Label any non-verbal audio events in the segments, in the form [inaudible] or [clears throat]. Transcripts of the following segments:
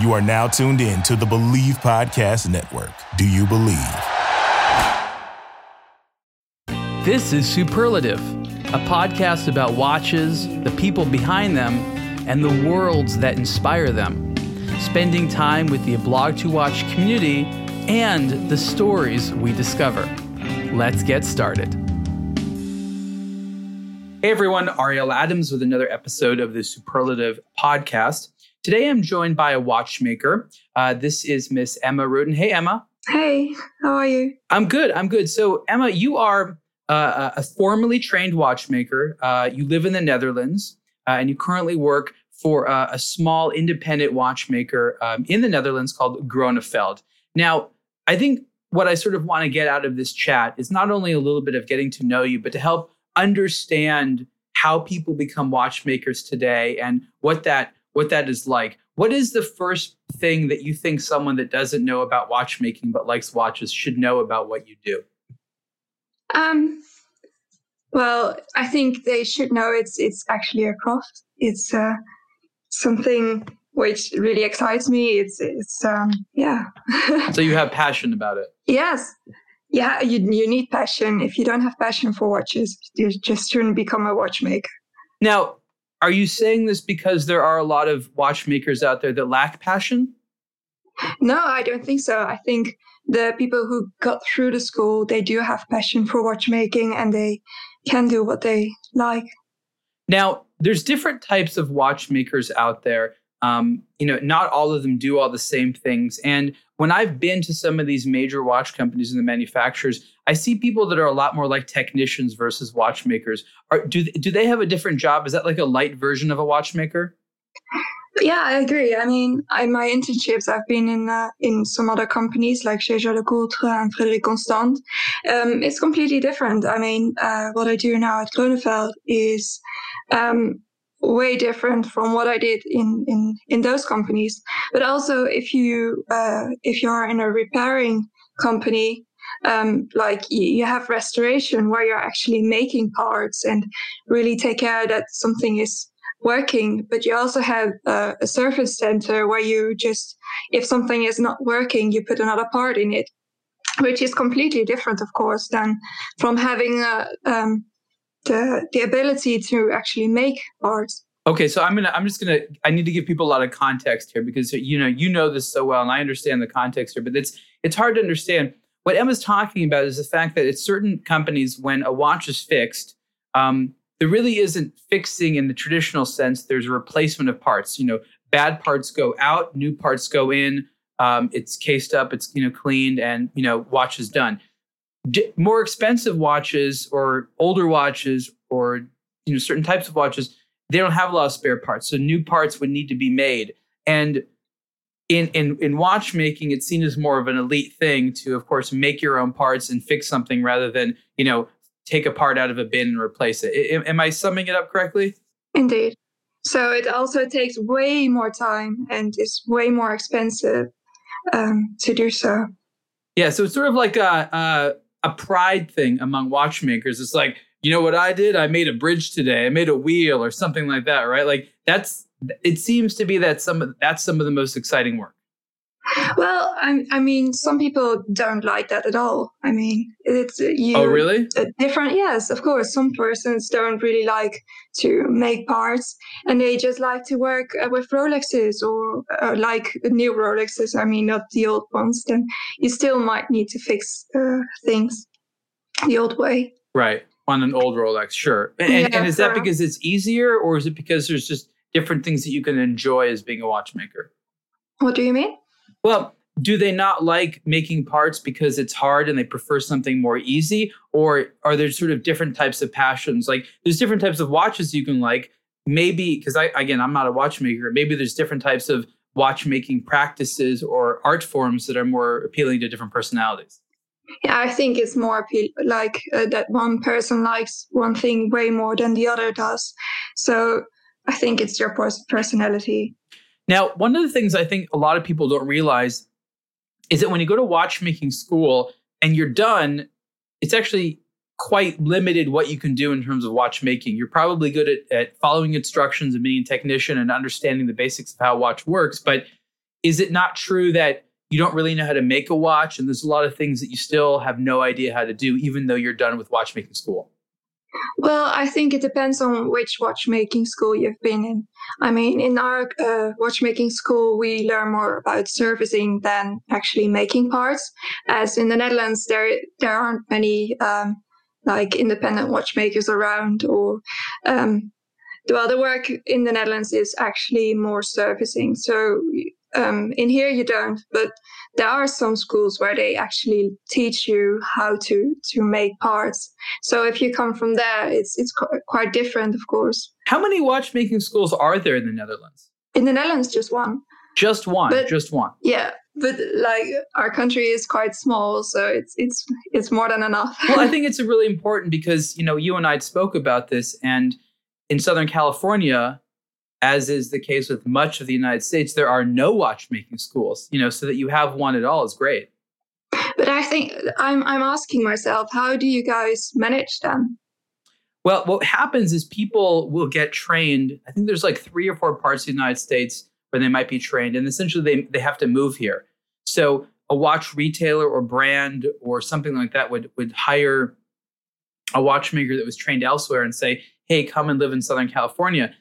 You are now tuned in to the Believe Podcast Network. Do you believe? This is Superlative, a podcast about watches, the people behind them, and the worlds that inspire them. Spending time with the Blog to Watch community and the stories we discover. Let's get started. Hey everyone, Ariel Adams with another episode of the Superlative Podcast. Today I'm joined by a watchmaker. Uh, this is Miss Emma Rudin. Hey, Emma. Hey, how are you? I'm good. I'm good. So, Emma, you are uh, a formally trained watchmaker. Uh, you live in the Netherlands uh, and you currently work for uh, a small independent watchmaker um, in the Netherlands called Grönefeld. Now, I think what I sort of want to get out of this chat is not only a little bit of getting to know you, but to help understand how people become watchmakers today and what that what that is like. What is the first thing that you think someone that doesn't know about watchmaking but likes watches should know about what you do? Um, well, I think they should know it's it's actually a craft. It's uh, something which really excites me. It's it's um, yeah. [laughs] so you have passion about it. Yes. Yeah, you you need passion. If you don't have passion for watches, you just shouldn't become a watchmaker. Now, are you saying this because there are a lot of watchmakers out there that lack passion? No, I don't think so. I think the people who got through the school, they do have passion for watchmaking and they can do what they like. Now, there's different types of watchmakers out there. Um, you know, not all of them do all the same things. And when I've been to some of these major watch companies and the manufacturers, I see people that are a lot more like technicians versus watchmakers. Are, do do they have a different job? Is that like a light version of a watchmaker? Yeah, I agree. I mean, in my internships, I've been in uh, in some other companies like Jaeger-LeCoultre and Frederique Constant. Um, it's completely different. I mean, uh, what I do now at Grönefeld is um, way different from what I did in in in those companies. But also, if you uh, if you are in a repairing company, um, like you have restoration where you're actually making parts and really take care that something is working. But you also have uh, a service center where you just if something is not working, you put another part in it, which is completely different, of course, than from having a um, the the ability to actually make parts. Okay, so I'm gonna I'm just gonna I need to give people a lot of context here because you know you know this so well and I understand the context here, but it's it's hard to understand. What Emma's talking about is the fact that at certain companies, when a watch is fixed, um, there really isn't fixing in the traditional sense. There's a replacement of parts. You know, bad parts go out, new parts go in. Um, it's cased up, it's you know cleaned, and you know watch is done more expensive watches or older watches or you know certain types of watches they don't have a lot of spare parts so new parts would need to be made and in in in watchmaking it's seen as more of an elite thing to of course make your own parts and fix something rather than you know take a part out of a bin and replace it am, am i summing it up correctly indeed so it also takes way more time and is way more expensive um, to do so yeah so it's sort of like a, a a pride thing among watchmakers. It's like, you know what I did? I made a bridge today. I made a wheel or something like that, right? Like that's it seems to be that some of that's some of the most exciting work. Well, I, I mean, some people don't like that at all. I mean, it's uh, you. Oh, really? Different, yes, of course. Some persons don't really like to make parts, and they just like to work uh, with Rolexes or uh, like new Rolexes. I mean, not the old ones. Then you still might need to fix uh, things the old way. Right on an old Rolex, sure. And, yeah, and is that because it's easier, or is it because there's just different things that you can enjoy as being a watchmaker? What do you mean? Well, do they not like making parts because it's hard and they prefer something more easy? Or are there sort of different types of passions? Like there's different types of watches you can like. Maybe because I again I'm not a watchmaker. Maybe there's different types of watchmaking practices or art forms that are more appealing to different personalities. Yeah, I think it's more appeal like uh, that one person likes one thing way more than the other does. So I think it's your personality. Now, one of the things I think a lot of people don't realize is that when you go to watchmaking school and you're done, it's actually quite limited what you can do in terms of watchmaking. You're probably good at, at following instructions and being a technician and understanding the basics of how watch works. But is it not true that you don't really know how to make a watch and there's a lot of things that you still have no idea how to do even though you're done with watchmaking school well, I think it depends on which watchmaking school you've been in. I mean, in our uh, watchmaking school, we learn more about servicing than actually making parts. As in the Netherlands, there there aren't many um, like independent watchmakers around, or um, well, the work in the Netherlands is actually more servicing. So um, in here you don't, but there are some schools where they actually teach you how to to make parts. So if you come from there, it's it's quite different, of course. How many watchmaking schools are there in the Netherlands? In the Netherlands, just one. Just one. But, just one. Yeah, but like our country is quite small, so it's it's it's more than enough. well, I [laughs] think it's really important because you know you and I spoke about this, and in Southern California, as is the case with much of the United States, there are no watchmaking schools. You know, so that you have one at all is great. But I think I'm I'm asking myself, how do you guys manage them? Well, what happens is people will get trained. I think there's like three or four parts of the United States where they might be trained, and essentially they they have to move here. So a watch retailer or brand or something like that would would hire a watchmaker that was trained elsewhere and say, "Hey, come and live in Southern California."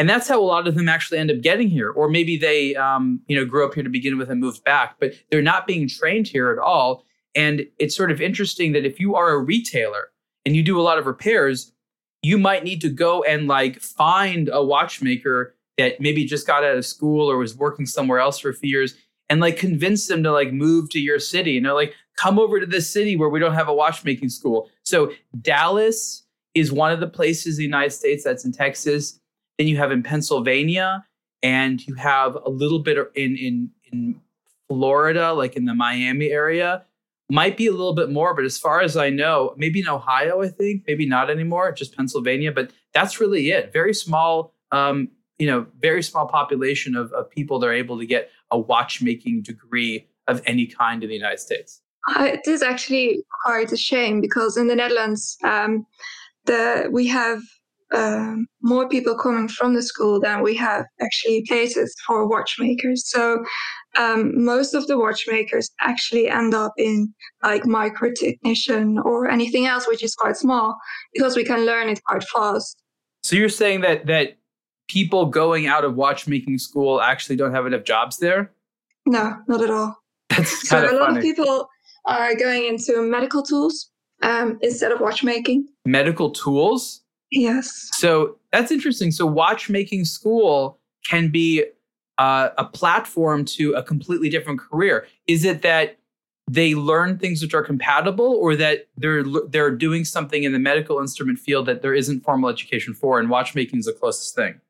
And that's how a lot of them actually end up getting here. Or maybe they um, you know grew up here to begin with and moved back but they're not being trained here at all. And it's sort of interesting that if you are a retailer and you do a lot of repairs you might need to go and like find a watchmaker that maybe just got out of school or was working somewhere else for a few years and like convince them to like move to your city. And they're like come over to this city where we don't have a watchmaking school. So dallas is one of the places in the united states that's in texas then you have in Pennsylvania, and you have a little bit in in in Florida, like in the Miami area. Might be a little bit more, but as far as I know, maybe in Ohio, I think, maybe not anymore, just Pennsylvania. But that's really it. Very small, um, you know, very small population of, of people that are able to get a watchmaking degree of any kind in the United States. Uh, it is actually quite a shame because in the Netherlands, um, the we have um, more people coming from the school than we have actually places for watchmakers. So um, most of the watchmakers actually end up in like micro technician or anything else, which is quite small because we can learn it quite fast. So you're saying that that people going out of watchmaking school actually don't have enough jobs there? No, not at all. That's so a lot of people are going into medical tools um, instead of watchmaking. Medical tools? Yes. So that's interesting. So watchmaking school can be uh, a platform to a completely different career. Is it that they learn things which are compatible, or that they're they're doing something in the medical instrument field that there isn't formal education for, and watchmaking is the closest thing?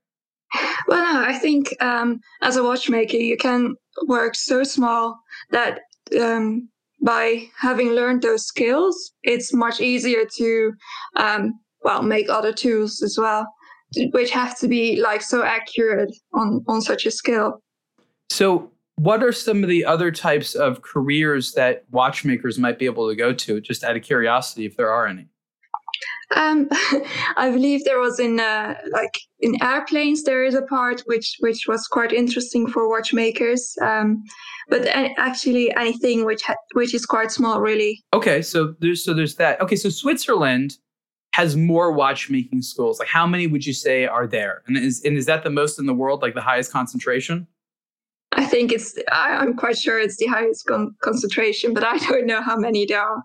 Well, no, I think um, as a watchmaker, you can work so small that um, by having learned those skills, it's much easier to um, well make other tools as well which have to be like so accurate on on such a scale so what are some of the other types of careers that watchmakers might be able to go to just out of curiosity if there are any um, [laughs] I believe there was in uh, like in airplanes there is a part which which was quite interesting for watchmakers. Um, but actually anything which ha- which is quite small really. Okay, so there's so there's that. Okay, so Switzerland has more watchmaking schools? Like, how many would you say are there? And is and is that the most in the world? Like the highest concentration? I think it's. I, am quite sure it's the highest con- concentration, but I don't know how many there are.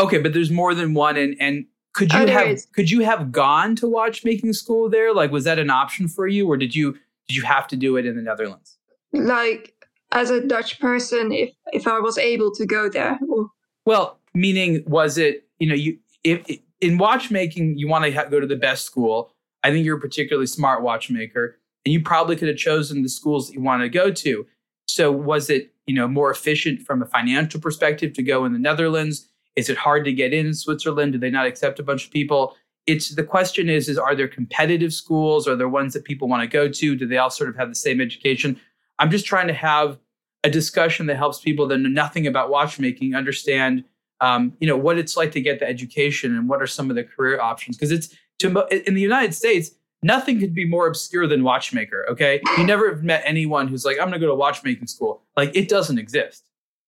Okay, but there's more than one, and and could you oh, have is. could you have gone to watchmaking school there? Like, was that an option for you, or did you did you have to do it in the Netherlands? Like, as a Dutch person, if if I was able to go there. Or... Well, meaning was it you know you if in watchmaking, you want to ha- go to the best school. I think you're a particularly smart watchmaker, and you probably could have chosen the schools that you want to go to. So, was it you know more efficient from a financial perspective to go in the Netherlands? Is it hard to get in Switzerland? Do they not accept a bunch of people? It's the question is is are there competitive schools? Are there ones that people want to go to? Do they all sort of have the same education? I'm just trying to have a discussion that helps people that know nothing about watchmaking understand um, you know what it's like to get the education and what are some of the career options because it's to in the united states nothing could be more obscure than watchmaker. Okay, you never have met anyone who's like, I'm gonna go to watchmaking school. Like it doesn't exist.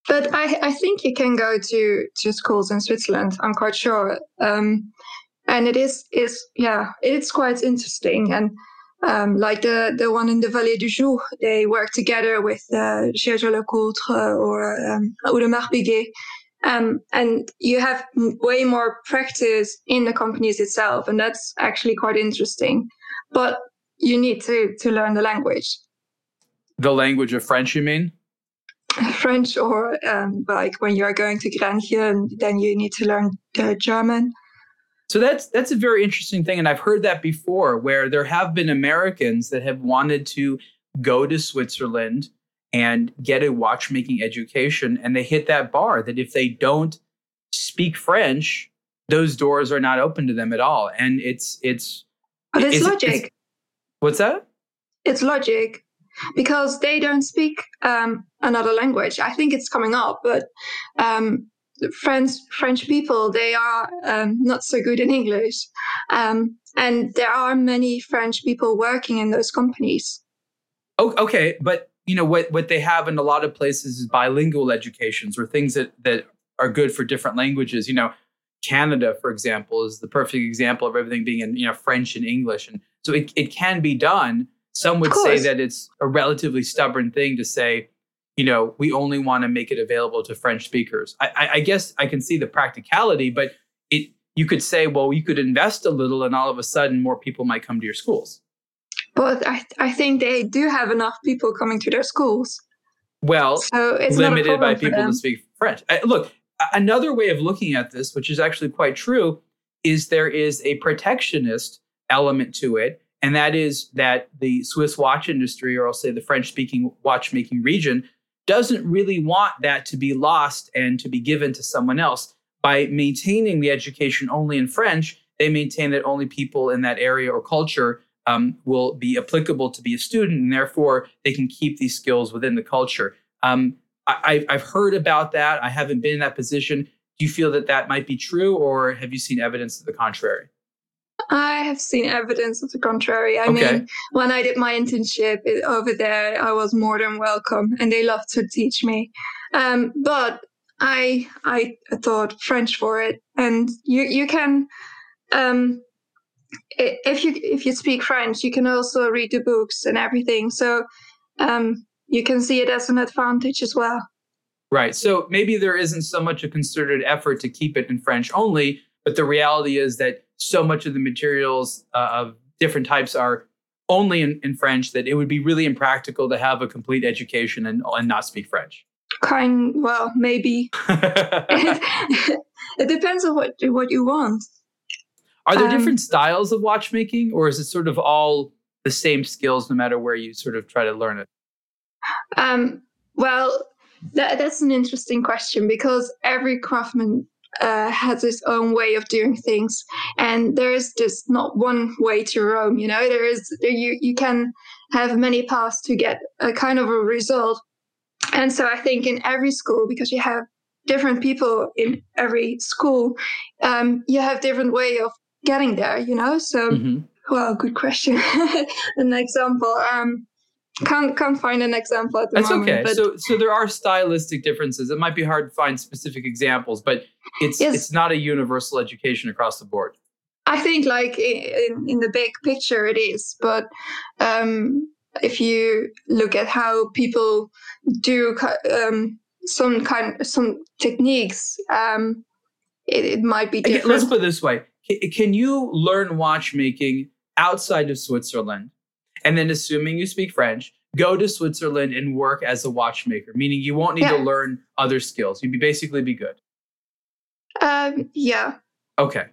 But I, I think you can go to to schools in Switzerland. I'm quite sure, um, and it is is yeah, it's quite interesting. And um, like the the one in the Vallée du Joux, they work together with uh, Jaeger-LeCoultre or um, Audemars Piguet. Um, and you have way more practice in the companies itself, and that's actually quite interesting. But you need to to learn the language. The language of French, you mean? [laughs] French, or um, like when you are going to Grenchen, then you need to learn the German. So that's that's a very interesting thing, and I've heard that before, where there have been Americans that have wanted to go to Switzerland and get a watchmaking education, and they hit that bar that if they don't speak French, those doors are not open to them at all, and it's it's. But it's logic. It's, what's that? It's logic because they don't speak um, another language. I think it's coming up, but um, French French people they are um, not so good in English, um, and there are many French people working in those companies. Oh, okay, but you know what what they have in a lot of places is bilingual educations or things that that are good for different languages. You know, Canada, for example, is the perfect example of everything being in you know French and English, and so it, it can be done. Some would say that it's a relatively stubborn thing to say, you know, we only want to make it available to French speakers. I, I, I guess I can see the practicality, but it you could say, well, you could invest a little, and all of a sudden, more people might come to your schools. But I, I think they do have enough people coming to their schools. Well, so it's limited by people to speak French. I, look, another way of looking at this, which is actually quite true, is there is a protectionist element to it and that is that the Swiss watch industry, or I'll say the French speaking watchmaking region, doesn't really want that to be lost and to be given to someone else. By maintaining the education only in French, they maintain that only people in that area or culture um, will be applicable to be a student, and therefore they can keep these skills within the culture. Um, I, have heard about that. I haven't been in that position. Do you feel that that might be true, or have you seen evidence to the contrary? I have seen evidence of the contrary. I okay. mean, when I did my internship over there, I was more than welcome, and they loved to teach me. Um, but I I taught French for it, and you you can um, if you if you speak French, you can also read the books and everything. So um, you can see it as an advantage as well. Right. So maybe there isn't so much a concerted effort to keep it in French only, but the reality is that so much of the materials uh, of different types are only in, in French that it would be really impractical to have a complete education and, and not speak French. Kind, well, maybe. it, [laughs] [laughs] it, depends on what what you want. Are there um, different styles of watchmaking, or is it sort of all the same skills no matter where you sort of try to learn it? Um, well, that, that's an interesting question because every craftsman uh, has its own way of doing things, and there is just not one way to Rome. You know, there is you you can have many paths to get a kind of a result, and so I think in every school because you have different people in every school, um, you have different way of getting there. You know, so. Mm-hmm. Well, good question. [laughs] An example. Um, can't can't find an example at the That's moment. okay. So so there are stylistic differences. It might be hard to find specific examples, but it's yes. it's not a universal education across the board. I think like in, in the big picture it is, but um, if you look at how people do um, some kind some techniques, um, it, it, might be different. let's put it this way: Can you learn watchmaking outside of Switzerland? and then assuming you speak French, go to Switzerland and work as a watchmaker, meaning you won't need yeah. to learn other skills. You'd be basically be good. Um, yeah. Okay.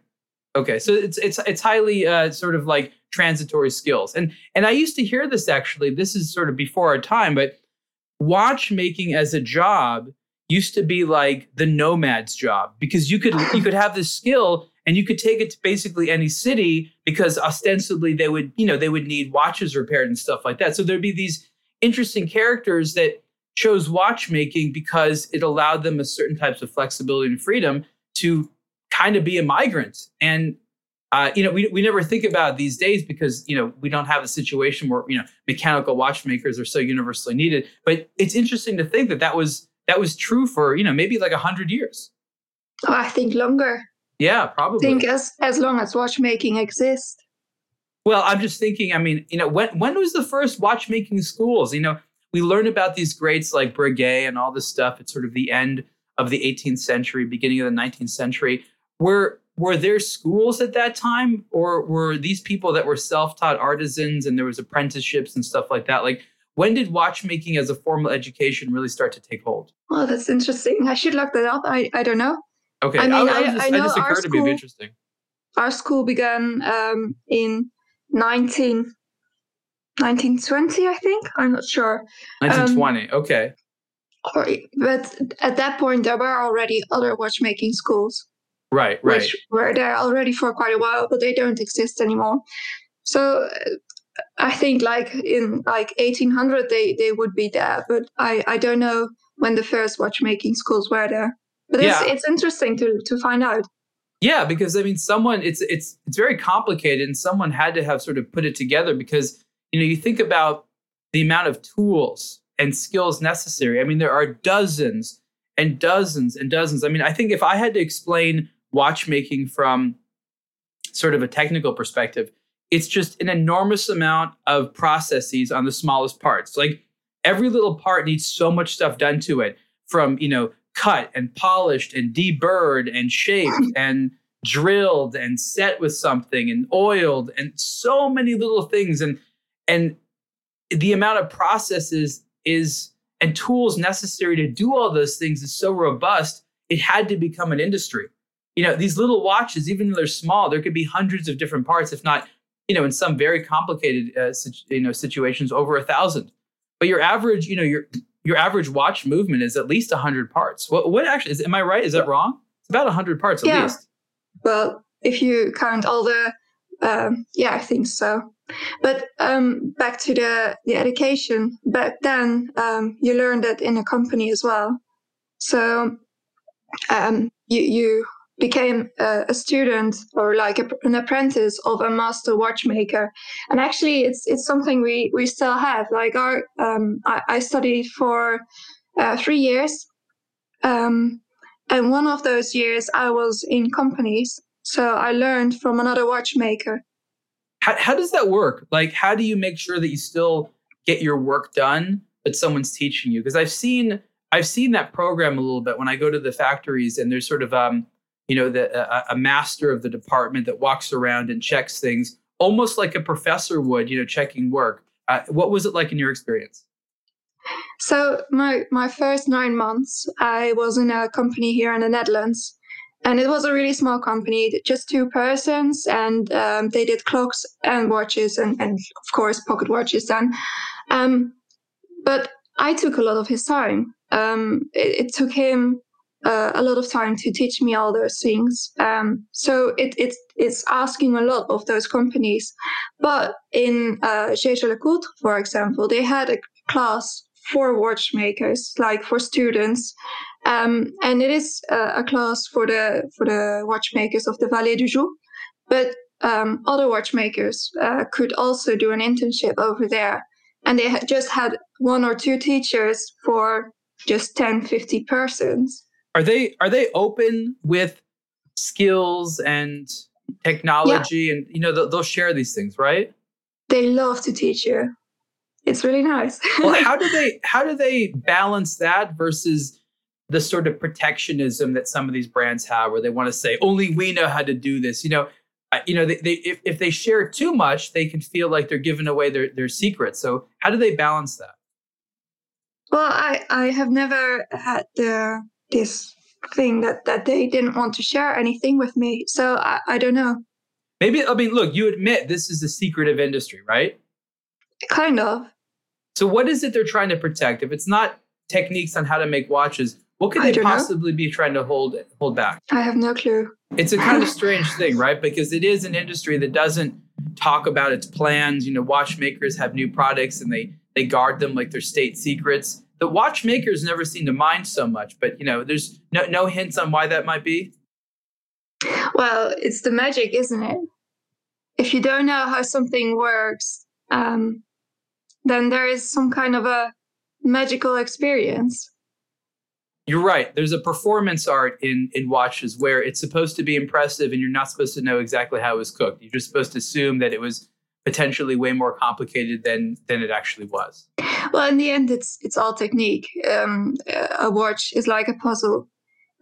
Okay. So it's it's it's highly uh, sort of like transitory skills. And and I used to hear this actually. This is sort of before our time, but watchmaking as a job used to be like the nomad's job because you could you could have this skill and you could take it to basically any city because ostensibly they would you know they would need watches repaired and stuff like that so there'd be these interesting characters that chose watchmaking because it allowed them a certain types of flexibility and freedom to kind of be a migrant and uh, you know, we, we never think about these days because, you know, we don't have a situation where, you know, mechanical watchmakers are so universally needed. But it's interesting to think that that was, that was true for, you know, maybe like a hundred years. Oh, I think longer. Yeah, probably. I think as, as long as watchmaking exists. Well, I'm just thinking, I mean, you know, when, when was the first watchmaking schools? You know, we learn about these greats like Breguet and all this stuff at sort of the end of the 18th century, beginning of the 19th century. Were were there schools at that time or were these people that were self-taught artisans and there was apprenticeships and stuff like that like when did watchmaking as a formal education really start to take hold well that's interesting i should look that up i, I don't know okay i mean i, I, just, I know just occurred school, to me interesting our school began um, in 19 1920 i think i'm not sure 1920 um, okay but at that point there were already other watchmaking schools Right, right. Which were there already for quite a while, but they don't exist anymore. So I think like in like 1800 they they would be there, but I I don't know when the first watchmaking schools were there. But it's yeah. it's interesting to to find out. Yeah, because I mean, someone it's it's it's very complicated, and someone had to have sort of put it together because you know you think about the amount of tools and skills necessary. I mean, there are dozens and dozens and dozens. I mean, I think if I had to explain watchmaking from sort of a technical perspective, it's just an enormous amount of processes on the smallest parts. Like every little part needs so much stuff done to it from, you know, cut and polished and deburred and shaped [laughs] and drilled and set with something and oiled and so many little things and and the amount of processes is and tools necessary to do all those things is so robust it had to become an industry you know, these little watches, even though they're small, there could be hundreds of different parts, if not, you know, in some very complicated, uh, you know, situations, over a thousand. But your average, you know, your your average watch movement is at least hundred parts. What what actually is? Am I right? Is that wrong? It's about hundred parts at yeah. least. Well, if you count all the, um, yeah, I think so. But um, back to the the education. Back then, um, you learned it in a company as well. So um, you you became a, a student or like a, an apprentice of a master watchmaker. And actually it's it's something we we still have. Like our um, I, I, studied for uh, three years. Um, and one of those years i was in companies. So i learned from another watchmaker. How, how does that work? Like how do you make sure that you still get your work done but someone's teaching you? Because i've seen i've seen that program a little bit when i go to the factories and there's sort of um, you know, the, a, a master of the department that walks around and checks things almost like a professor would, you know, checking work. Uh, what was it like in your experience? So my my first nine months, I was in a company here in the Netherlands, and it was a really small company, just two persons, and um, they did clocks and watches, and and of course pocket watches. Then, um, but I took a lot of his time. Um, it, it, took him uh, a lot of time to teach me all those things. Um, so it, it's it's asking a lot of those companies. But in uh, Jaeger for example, they had a class for watchmakers, like for students, um, and it is uh, a class for the for the watchmakers of the Vallée du Joux. But um, other watchmakers uh, could also do an internship over there, and they just had one or two teachers for just 10, 50 persons are they are they open with skills and technology yeah. and you know they'll, they'll share these things right? They love to teach you. It's really nice. Well how [laughs] do they how do they balance that versus the sort of protectionism that some of these brands have where they want to say only we know how to do this you know? You know they, they if, if they share too much they can feel like they're giving away their, their secrets so how do they balance that? Well i i have never had the this thing that that they didn't want to share anything with me. So I, I don't know. Maybe I mean, look, you admit this is a secretive industry, right? Kind of. So what is it they're trying to protect? If it's not techniques on how to make watches, what could they possibly know. be trying to hold hold back? I have no clue. It's a kind of strange thing, right? Because it is an industry that doesn't talk about its plans. You know, watchmakers have new products and they they guard them like they're state secrets the watchmakers never seem to mind so much, but you know, there's no no hints on why that might be. Well, it's the magic, isn't it? if you don't know how something works, um, then there is some kind of a magical experience. You're right. There's a performance art in in watches where it's supposed to be impressive, and you're not supposed to know exactly how it was cooked. You're just supposed to assume that it was potentially way more complicated than than it actually was. Well, in the end, it's it's all technique. Um, a watch is like a puzzle.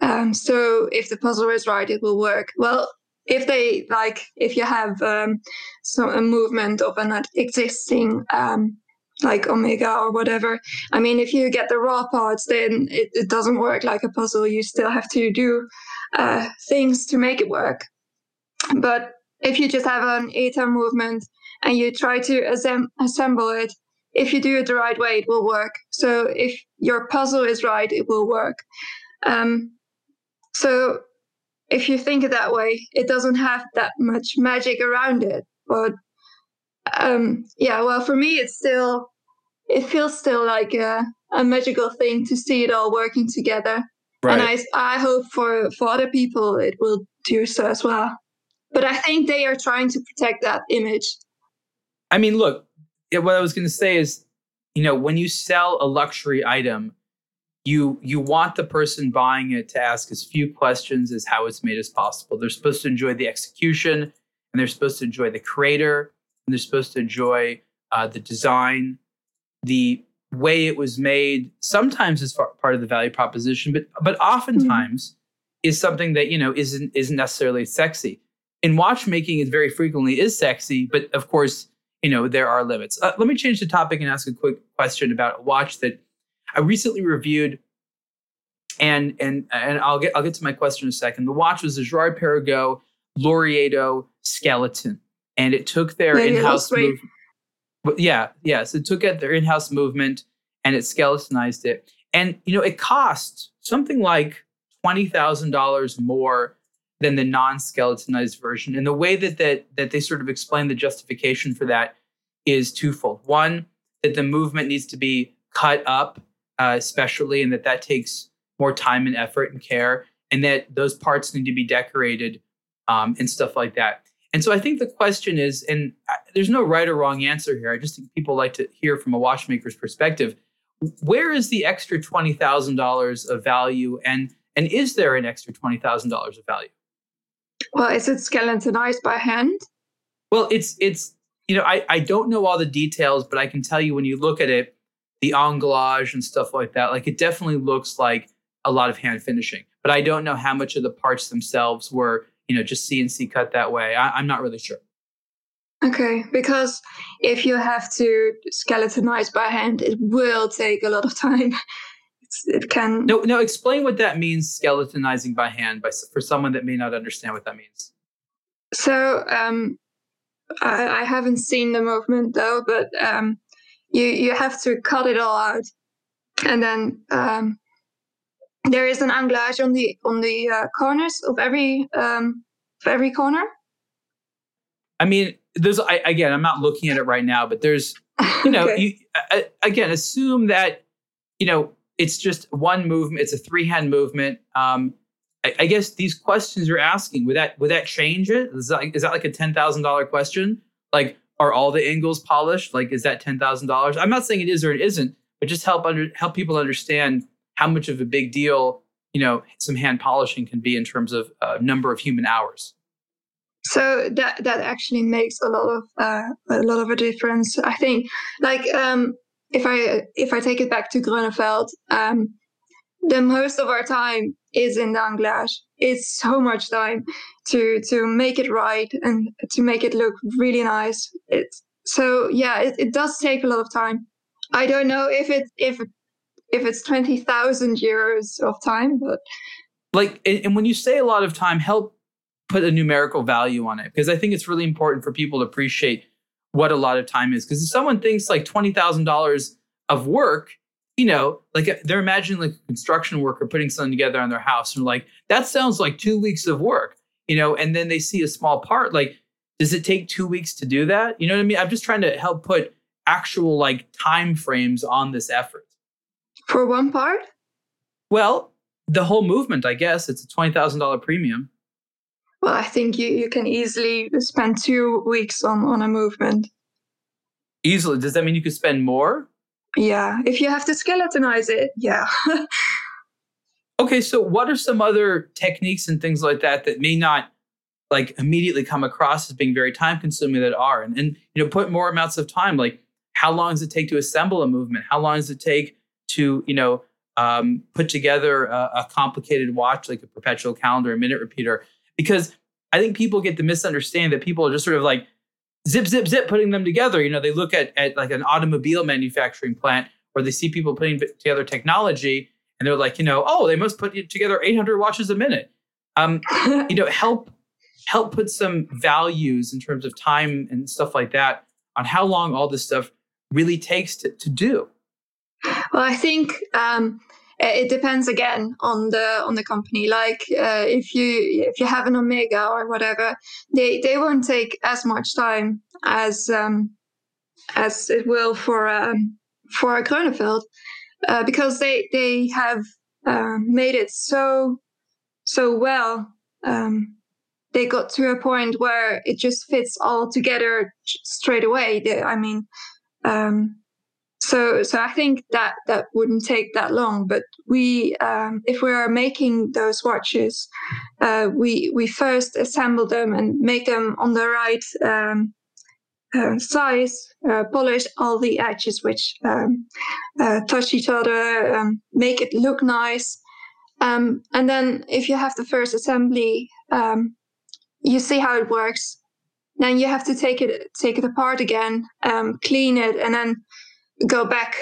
Um, so if the puzzle is right, it will work. Well, if they like, if you have um, some a movement of an existing um, like Omega or whatever. I mean, if you get the raw parts, then it, it doesn't work like a puzzle. You still have to do uh, things to make it work. But if you just have an ETA movement and you try to asem- assemble it, if you do it the right way, it will work. So if your puzzle is right, it will work. Um, so if you think it that way, it doesn't have that much magic around it. But um, yeah, well, for me, it's still, it feels still like a, a magical thing to see it all working together. Right. And I, I hope for, for other people it will do so as well. But I think they are trying to protect that image. I mean, look, what I was going to say is, you know, when you sell a luxury item, you you want the person buying it to ask as few questions as how it's made as possible. They're supposed to enjoy the execution, and they're supposed to enjoy the creator, and they're supposed to enjoy uh, the design, the way it was made. Sometimes is part of the value proposition, but but oftentimes mm-hmm. is something that you know isn't isn't necessarily sexy. In watchmaking, it very frequently is sexy, but of course, you know there are limits. Uh, let me change the topic and ask a quick question about a watch that I recently reviewed. And and and I'll get I'll get to my question in a second. The watch was a Girard-Perregaux Laureato skeleton and it took their yeah, in-house movement. Yeah, yeah. So it took it their in-house movement and it skeletonized it. And you know, it cost something like twenty thousand dollars more than the non-skeletonized version. And the way that that that they sort of explain the justification for that is twofold. One, that the movement needs to be cut up, uh, especially, and that that takes more time and effort and care, and that those parts need to be decorated um, and stuff like that. And so I think the question is, and there's no right or wrong answer here. I just think people like to hear from a watchmaker's perspective. Where is the extra twenty thousand dollars of value, and and is there an extra twenty thousand dollars of value? Well, is it skeletonized by hand? Well, it's it's you know I I don't know all the details, but I can tell you when you look at it, the anglage and stuff like that, like it definitely looks like a lot of hand finishing. But I don't know how much of the parts themselves were you know just CNC cut that way. I, I'm not really sure. Okay, because if you have to skeletonize by hand, it will take a lot of time. [laughs] It can. No, no. Explain what that means. Skeletonizing by hand, by for someone that may not understand what that means. So, um, I, I haven't seen the movement though, but um, you you have to cut it all out, and then um, there is an anglage on the on the uh, corners of every um, of every corner. I mean, there's I, again, I'm not looking at it right now, but there's you know, [laughs] okay. you, uh, again, assume that you know it's just one movement. It's a three hand movement. Um, I, I, guess these questions you're asking would that would that change it? Is that, is that like a ten thousand dollar question? Like, are all the angles polished? Like, is that ten thousand dollars? I'm not saying it is or it isn't, but just help under help people understand how much of a big deal you know some hand polishing can be in terms of uh, number of human hours so that that actually makes a lot of uh, a lot of a difference i think like um, if i if i take it back to Grönefeld um, the most of our time is in the anglage. It's so much time to to make it right and to make it look really nice. It's so yeah it, it does take a lot of time. I don't know if it if if it's 20,000 euros of time, but like, and when you say a lot of time, help put a numerical value on it because I think it's really important for people to appreciate what a lot of time is. Because if someone thinks like $20,000 of work, you know, like uh, they're imagining like a construction worker putting something together on their house and like, that sounds like two weeks of work, you know, and then they see a small part. Like, does it take two weeks to do that? You know what I mean? I'm just trying to help put actual like time frames on this effort. For one part? Well, the whole movement, I guess. It's a $20,000 premium. Well, I think you, you can easily spend two weeks on, on a movement. Easily. Does that mean you could spend more? Yeah. If you have to skeletonize it, yeah. [laughs] okay. So, what are some other techniques and things like that that may not like immediately come across as being very time consuming that are? And, and, you know, put more amounts of time. Like, how long does it take to assemble a movement? How long does it take to, you know, um, put together a, a complicated watch like a perpetual calendar, a minute repeater? Because I think people get the misunderstanding that people are just sort of like zip, zip, zip, putting them together. You know, they look at, at like an automobile manufacturing plant where they see people putting together technology and they're like, you know, oh, they must put together 800 watches a minute. Um, [laughs] you know, help help put some values in terms of time and stuff like that on how long all this stuff really takes to, to do. Well, I think um, it depends again on the on the company. Like uh, if you if you have an omega or whatever they they won't take as much time as um as it will for um for a Grönefeld uh, because they they have uh, made it so so well um they got to a point where it just fits all together straight away. They, i mean um so so i think that that wouldn't take that long but we um, if we are making those watches uh, we we first assemble them and make them on the right um, uh, size uh, polish all the edges which um, uh, touch each other um, make it look nice. Um, and then if you have the first assembly um, you see how it works. Then you have to take it take it apart again clean it and then go back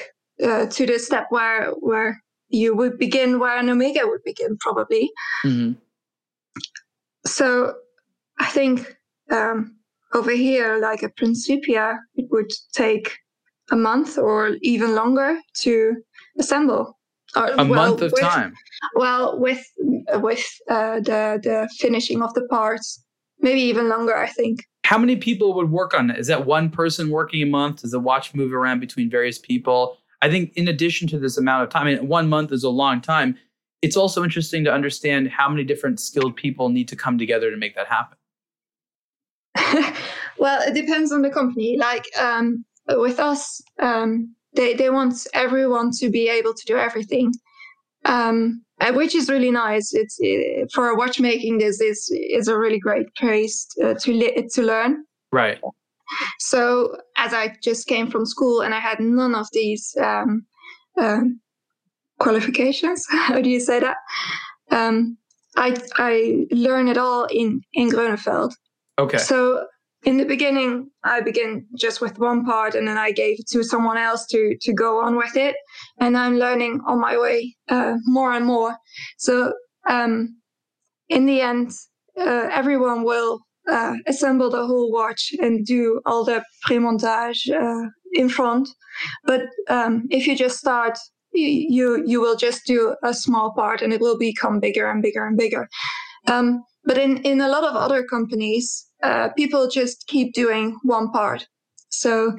uh, to the step where where you would begin where an omega would begin probably. Mm-hmm. so i think um, over here like a principia it would take a month or even longer to assemble. Or, a well, month of with, time. well with with uh, the the finishing of the parts maybe even longer i think how many people would work on it? Is that one person working a month? Does the watch move around between various people? I think in addition to this amount of time, mean, one month is a long time. It's also interesting to understand how many different skilled people need to come together to make that happen. [laughs] well, it depends on the company. Like um, with us, um, they they want everyone to be able to do everything. Um, uh, which is really nice. It's uh, for watchmaking. This is is a really great place uh, to li- to learn. Right. So as I just came from school and I had none of these um, um, qualifications. [laughs] How do you say that? Um, I I learned it all in in Grönefeld. Okay. So in the beginning, I began just with one part, and then I gave it to someone else to to go on with it. And I'm learning on my way uh, more and more. So um, in the end, uh, everyone will uh, assemble the whole watch and do all the premontage uh, in front. But um, if you just start, you you will just do a small part, and it will become bigger and bigger and bigger. Um, but in in a lot of other companies uh, people just keep doing one part. So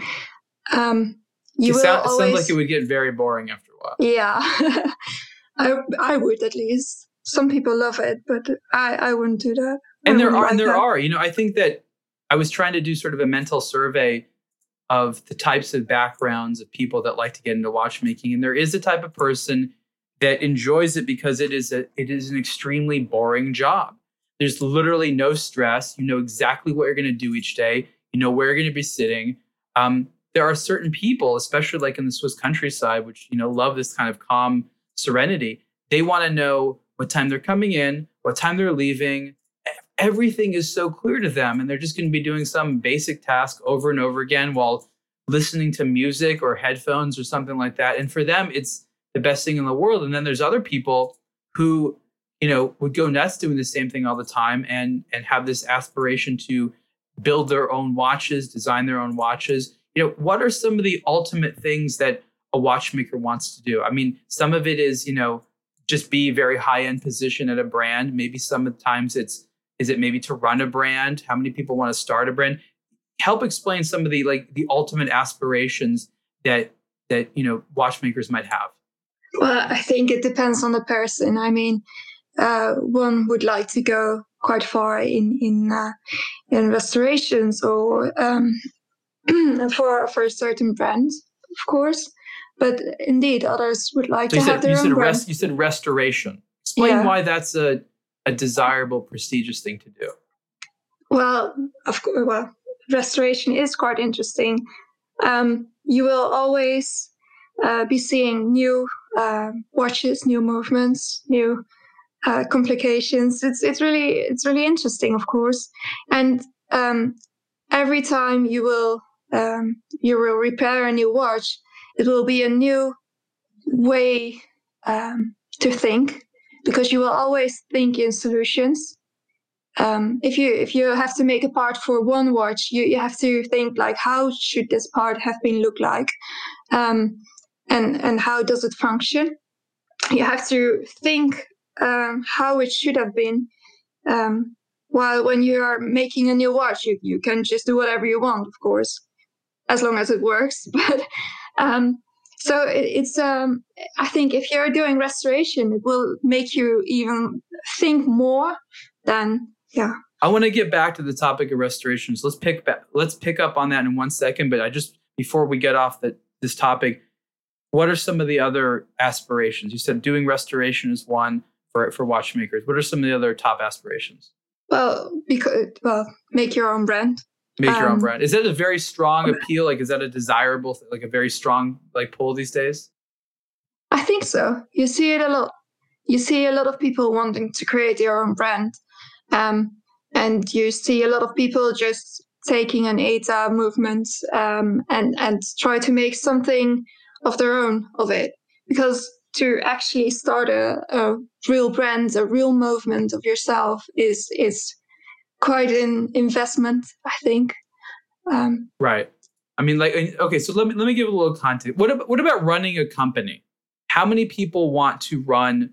um, you it will sound, always, sounds like it would get very boring after a while. Yeah, [laughs] I I would at least. Some people love it, but I I wouldn't do that. And there are and there that. are. You know, I think that I was trying to do sort of a mental survey of the types of backgrounds of people that like to get into watchmaking, and there is a type of person that enjoys it because it is a it is an extremely boring job. There's literally no stress. You know exactly what you're going to do each day. You know where you're going to be sitting. Um, there are certain people, especially like in the Swiss countryside, which you know love this kind of calm serenity. They want to know what time they're coming in, what time they're leaving. Everything is so clear to them, and they're just going to be doing some basic task over and over again while listening to music or headphones or something like that. And for them, it's the best thing in the world. And then there's other people who you know, would go nuts doing the same thing all the time and and have this aspiration to build their own watches, design their own watches. You know, what are some of the ultimate things that a watchmaker wants to do? I mean, some of it is, you know, just be very high end position at a brand. Maybe some of the times it's is it maybe to run a brand? How many people want to start a brand? Help explain some of the like the ultimate aspirations that that you know watchmakers might have. Well, I think it depends on the person. I mean, uh, one would like to go quite far in in uh, in restorations or um, [clears throat] for for certain brands, of course. But indeed, others would like so to you have said, their you own said brand. you said restoration. Explain Yeah. why that's a a desirable, prestigious thing to do. Well, of course, well, restoration is quite interesting. Um, you will always uh, be seeing new uh, watches, new movements, new uh, complications. It's it's really it's really interesting, of course. And um, every time you will um, you will repair a new watch, it will be a new way um, to think because you will always think in solutions um, if you if you have to make a part for one watch, you, you have to think like how should this part have been look like, um, and and how does it function? You have to think um, how it should have been. Um, while when you are making a new watch, you, you can just do whatever you want, of course, as long as it works. [laughs] But um, so it, it's um, I think if you're doing restoration, it will make you even think more than yeah. I want to get back to the topic of restorations. Let's pick back, let's pick up on that in one second. But I just before we get off the, this topic, what are some of the other aspirations? You said doing restoration is one for for watchmakers. What are some of the other top aspirations? Well, because well, make your own brand. Make your own Um, brand. Is that a very strong appeal? Like, is that a desirable, like a very strong like pull these days? I think so. You see it a lot. You see a lot of people wanting to create their own brand, um, and you see a lot of people just taking an ETA movement um, and and try to make something of their own of it. Because to actually start a, a real brand, a real movement of yourself is is quite an investment. I think. Um, Right. I mean, like, okay. So let me let me give a little context. What about, what about running a company? How many people want to run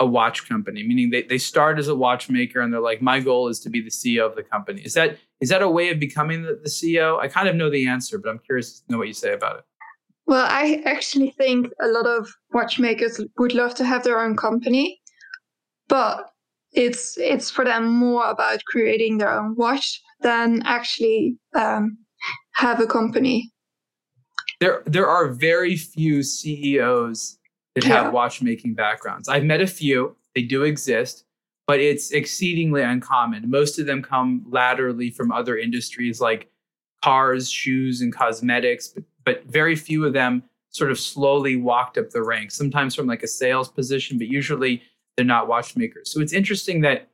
a watch company? Meaning they they start as a watchmaker and they're like, my goal is to be the CEO of the company. Is that is that a way of becoming the, the CEO? I kind of know the answer, but I'm curious to know what you say about it. Well, I actually think a lot of watchmakers would love to have their own company, but it's it's for them more about creating their own watch than actually um, have a company. There there are very few CEOs that Yeah. have watchmaking backgrounds. I've met a few. They do exist, but it's exceedingly uncommon. Most of them come laterally from other industries like cars, shoes, and cosmetics, but, but very few of them sort of slowly walked up the ranks, sometimes from like a sales position, but usually they're not watchmakers. So it's interesting that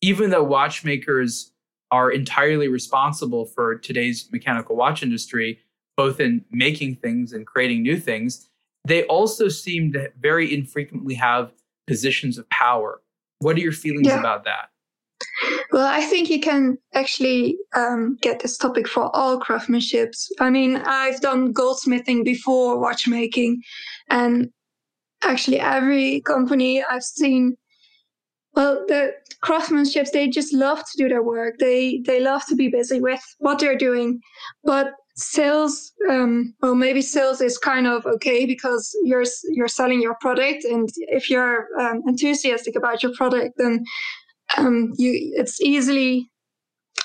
even though watchmakers are entirely responsible for today's mechanical watch industry, both in making things and creating new things, they also seem to very infrequently have positions of power. What are your feelings Yeah. about that? Well, I think you can actually um, get this topic for all craftsmanships. I mean, I've done goldsmithing before watchmaking, and actually, every company I've seen, well, the craftsmanships they just love to do their work. They they love to be busy with what they're doing, but sales um well maybe sales is kind of okay because you're you're selling your product and if you're um, enthusiastic about your product then um, you it's easily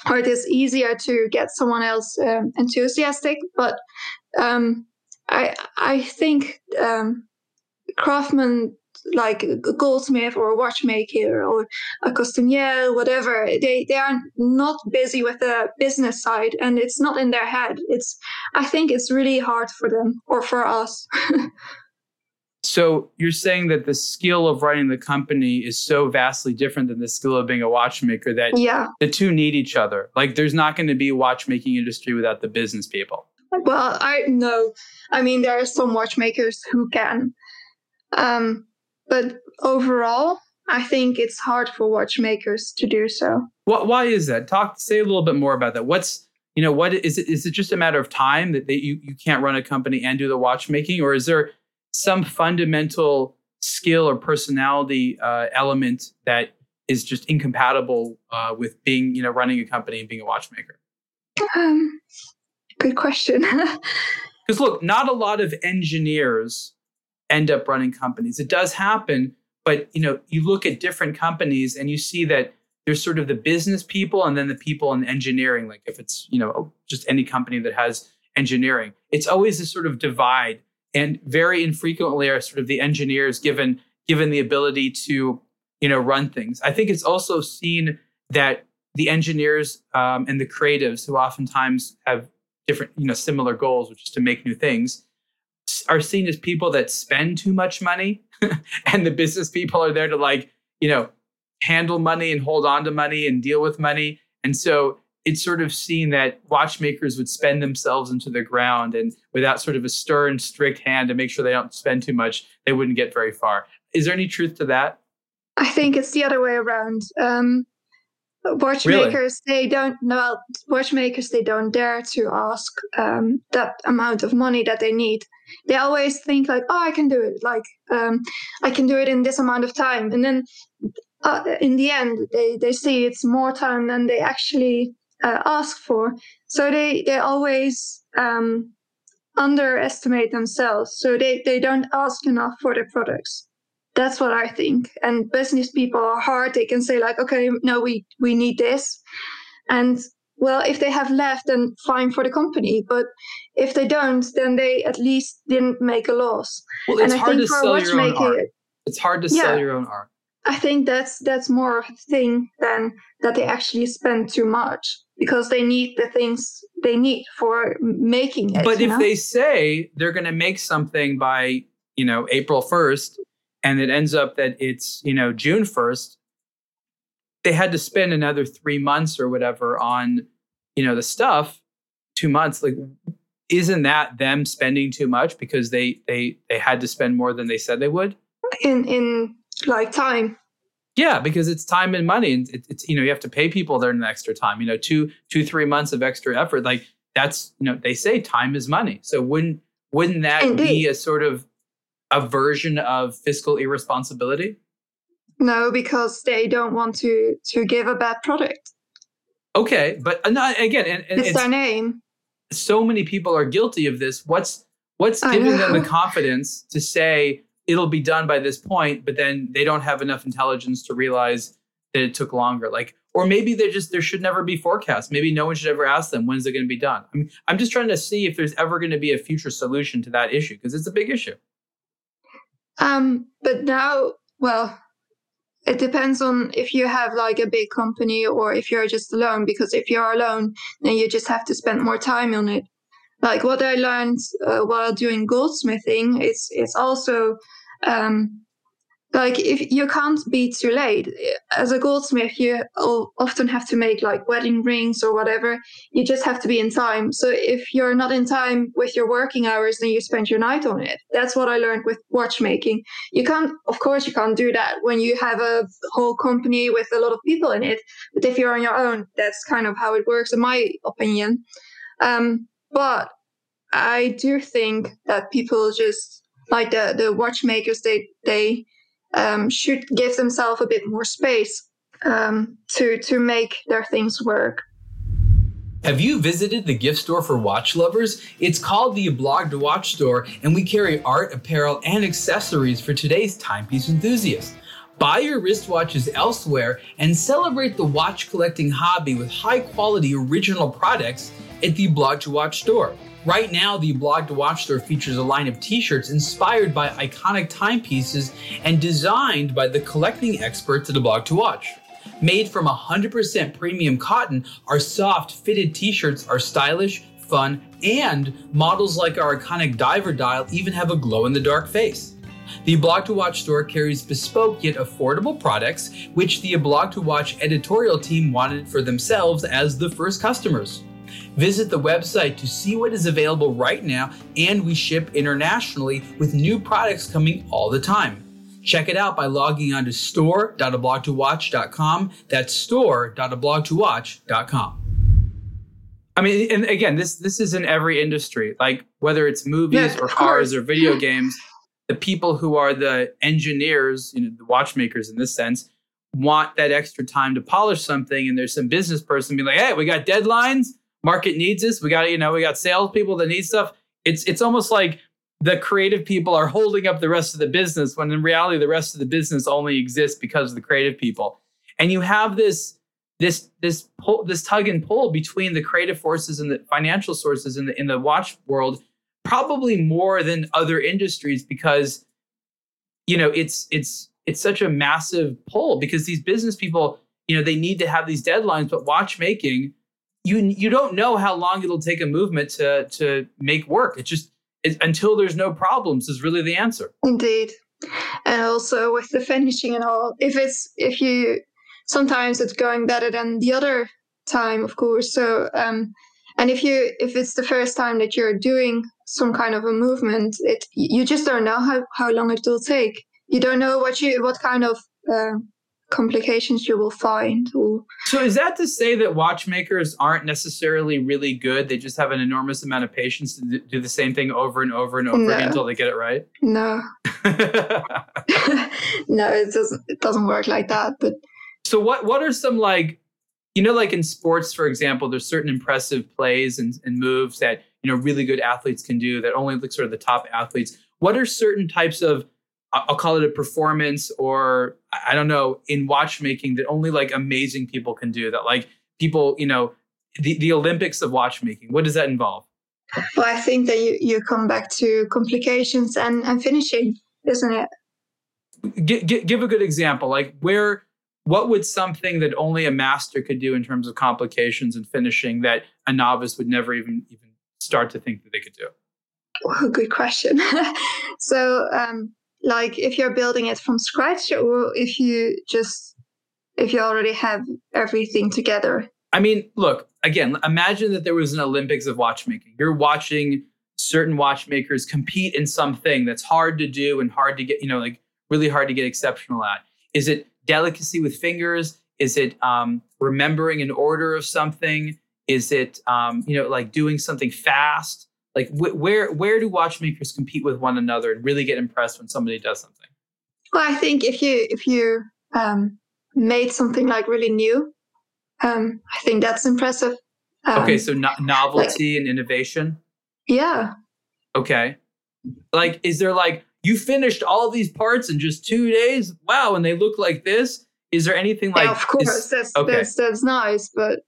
or it is easier to get someone else um, enthusiastic but um, i i think um, craftsmen like a goldsmith or a watchmaker or a costumier whatever they they are not busy with the business side and it's not in their head. It's i think it's really hard for them or for us [laughs] So you're saying that the skill of running the company is so vastly different than the skill of being a watchmaker that yeah the two need each other. Like there's not going to be a watchmaking industry without the business people. Well, I know. I mean, there are some watchmakers who can. Um, but overall, I think it's hard for watchmakers to do so. What, why is that? Talk, say a little bit more about that. What's, you know, what is it? Is it just a matter of time that they, you, you can't run a company and do the watchmaking? Or is there some fundamental skill or personality uh, element that is just incompatible uh, with being, you know, running a company and being a watchmaker? Um, good question. [laughs] Because look, not a lot of engineers end up running companies. It does happen, but you know, you look at different companies and you see that there's sort of the business people and then the people in engineering. Like if it's, you know, just any company that has engineering, it's always this sort of divide. And very infrequently are sort of the engineers given given the ability to, you know, run things. I think it's also seen that the engineers um, and the creatives who oftentimes have different, you know, similar goals, which is to make new things, are seen as people that spend too much money, [laughs] and the business people are there to like, you know, handle money and hold on to money and deal with money. And so it's sort of seen that watchmakers would spend themselves into the ground and without sort of a stern, strict hand to make sure they don't spend too much, they wouldn't get very far. Is there any truth to that? I think it's the other way around. Um, watchmakers really? they don't know watchmakers they don't dare to ask um, that amount of money that they need they always think like oh i can do it like um, i can do it in this amount of time and then uh, in the end they, they see it's more time than they actually uh, ask for. So they they always um, underestimate themselves. So they, they don't ask enough for their products. That's what i think. And business people are hard. They can say like okay no we we need this. And well if they have left then fine for the company. But if they don't then they at least didn't make a loss. Well it's and hard to sell your own art. it's hard to yeah, sell your own art i think that's that's more of a thing than that they actually spend too much because they need the things they need for making it but if know? they say they're going to make something by you know april 1st and it ends up that it's you know june 1st they had to spend another three months or whatever on you know the stuff two months like isn't that them spending too much because they they they had to spend more than they said they would in in like time yeah because it's time and money and it, it's you know you have to pay people their extra time you know two two three months of extra effort like that's you know they say time is money so wouldn't wouldn't that Indeed. be a sort of a version of fiscal irresponsibility? No, because they don't want to to give a bad product. Okay, but uh, not again, and, and it's, it's, their name. So many people are guilty of this. What's what's giving them the [laughs] confidence to say it'll be done by this point, but then they don't have enough intelligence to realize that it took longer? Like, or maybe they just there should never be forecasts. Maybe no one should ever ask them when's it going to be done. I mean, I'm just trying to see if there's ever going to be a future solution to that issue because it's a big issue. Um, but now, well, it depends on if you have like a big company or if you're just alone. Because if you're alone, then you just have to spend more time on it. Like what I learned uh, while doing goldsmithing, is it's also um, like if you can't be too late as a goldsmith you often have to make like wedding rings or whatever. You just have to be in time. So if you're not in time with your working hours then you spend your night on it. That's what i learned with watchmaking. You can't of course you can't do that when you have a whole company with a lot of people in it. But if you're on your own that's kind of how it works in my opinion. Um, but i do think that people just like the the watchmakers they they um, should give themselves a bit more space um, to to make their things work. Have you visited the gift store for watch lovers? It's called the Blog to Watch store, and we carry art, apparel, and accessories for today's timepiece enthusiasts. Buy your wristwatches elsewhere and celebrate the watch collecting hobby with high quality original products at the Blog to Watch store. Right now, the Blog to Watch store features a line of t shirts inspired by iconic timepieces and designed by the collecting experts at the Blog to Watch. Made from 100% premium cotton, our soft fitted t shirts are stylish, fun, and models like our iconic diver dial even have a glow in the dark face. The Blog to Watch store carries bespoke yet affordable products, which the Blog to Watch editorial team wanted for themselves as the first customers. Visit the website to see what is available right now, and we ship internationally with new products coming all the time. Check it out by logging on to store.ablogtowatch.com. That's store.ablogtowatch.com. I mean, and again, this this is in every industry, like whether it's movies or cars or video games. The people who are the engineers, you know, the watchmakers in this sense, want that extra time to polish something. And there's some business person be like, "Hey, we got deadlines market needs this. We got you know we got salespeople that need stuff. It's it's almost like the creative people are holding up the rest of the business when in reality the rest of the business only exists because of the creative people. and you have this this this pull, this tug and pull between the creative forces and the financial sources in the in the watch world probably more than other industries because you know it's it's it's such a massive pull because these business people you know they need to have these deadlines but watchmaking you you don't know how long it'll take a movement to to make work. It just until there's no problems is really the answer. Indeed. And also with the finishing and all if it's if you sometimes it's going better than the other time of course. So um and if you if it's the first time that you're doing some kind of a movement it you just don't know how, how long it will take. You don't know what you what kind of uh, complications you will find or... so is that to say that watchmakers aren't necessarily really good? They just have an enormous amount of patience to do the same thing over and over and over no. again until they get it right? [laughs] No. [laughs] No it doesn't it doesn't work like that but so what what are some like you know like in sports for example there's certain impressive plays and, and moves that you know really good athletes can do that only like sort of the top athletes. What are certain types of I'll call it a performance or I don't know in watchmaking that only like amazing people can do that. Like people you know the, the Olympics of watchmaking what does that involve? Well I think that you, you come back to complications and, and finishing isn't it? G- g- give a good example like where what would something that only a master could do in terms of complications and finishing that a novice would never even even start to think that they could do? Oh, good question. [laughs] So um like if you're building it from scratch or if you just if you already have everything together? I mean look again imagine that there was an olympics of watchmaking. You're watching certain watchmakers compete in something that's hard to do and hard to get you know like really hard to get exceptional at. Is it delicacy with fingers? Is it um, remembering an order of something? Is it um, you know like doing something fast like wh- where where do watchmakers compete with one another and really get impressed when somebody does something? Well i think if you if you um, made something like really new um, i think that's impressive. Okay um, so no- novelty like, and innovation? Yeah. Okay. Like is there like you finished all these parts in just two days? Wow and they look like this. Is there anything like yeah, of course that's, okay. that's that's nice but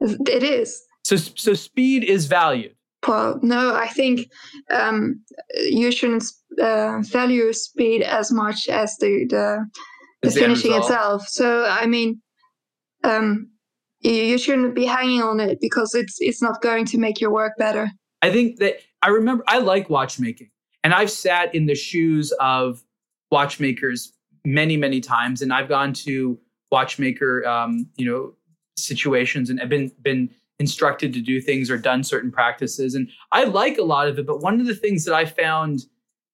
it is. So so speed is valued well, no, I think um, you shouldn't uh, value speed as much as the the, the finishing itself. So, I mean, um, you, you shouldn't be hanging on it because it's it's not going to make your work better. I think that I remember I like watchmaking, and I've sat in the shoes of watchmakers many many times, and I've gone to watchmaker um, you know situations and have been been instructed to do things or done certain practices. And I like a lot of it. But one of the things that I found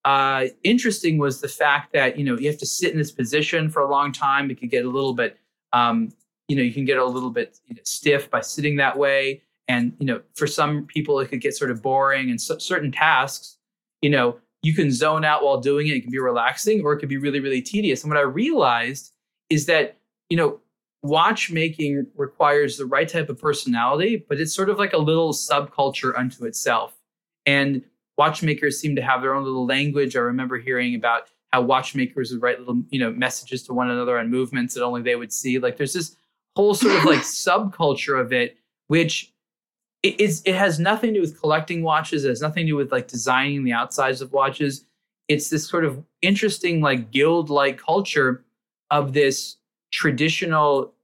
uh, interesting was the fact that, you know, you have to sit in this position for a long time. It could get a little bit, um, you know, you can get a little bit you know, stiff by sitting that way. And, you know, for some people, it could get sort of boring and so, certain tasks, you know, you can zone out while doing it. It can be relaxing or it could be really, really tedious. And what I realized is that, you know, watchmaking requires the right type of personality, but it's sort of like a little subculture unto itself. And watchmakers seem to have their own little language. I remember hearing about how watchmakers would write little, you know, messages to one another on movements that only they would see. Like there's this whole sort of like [laughs] subculture of it, which it is it has nothing to do with collecting watches. It has nothing to do with like designing the outsides of watches. It's this sort of interesting, like guild-like culture of this traditional,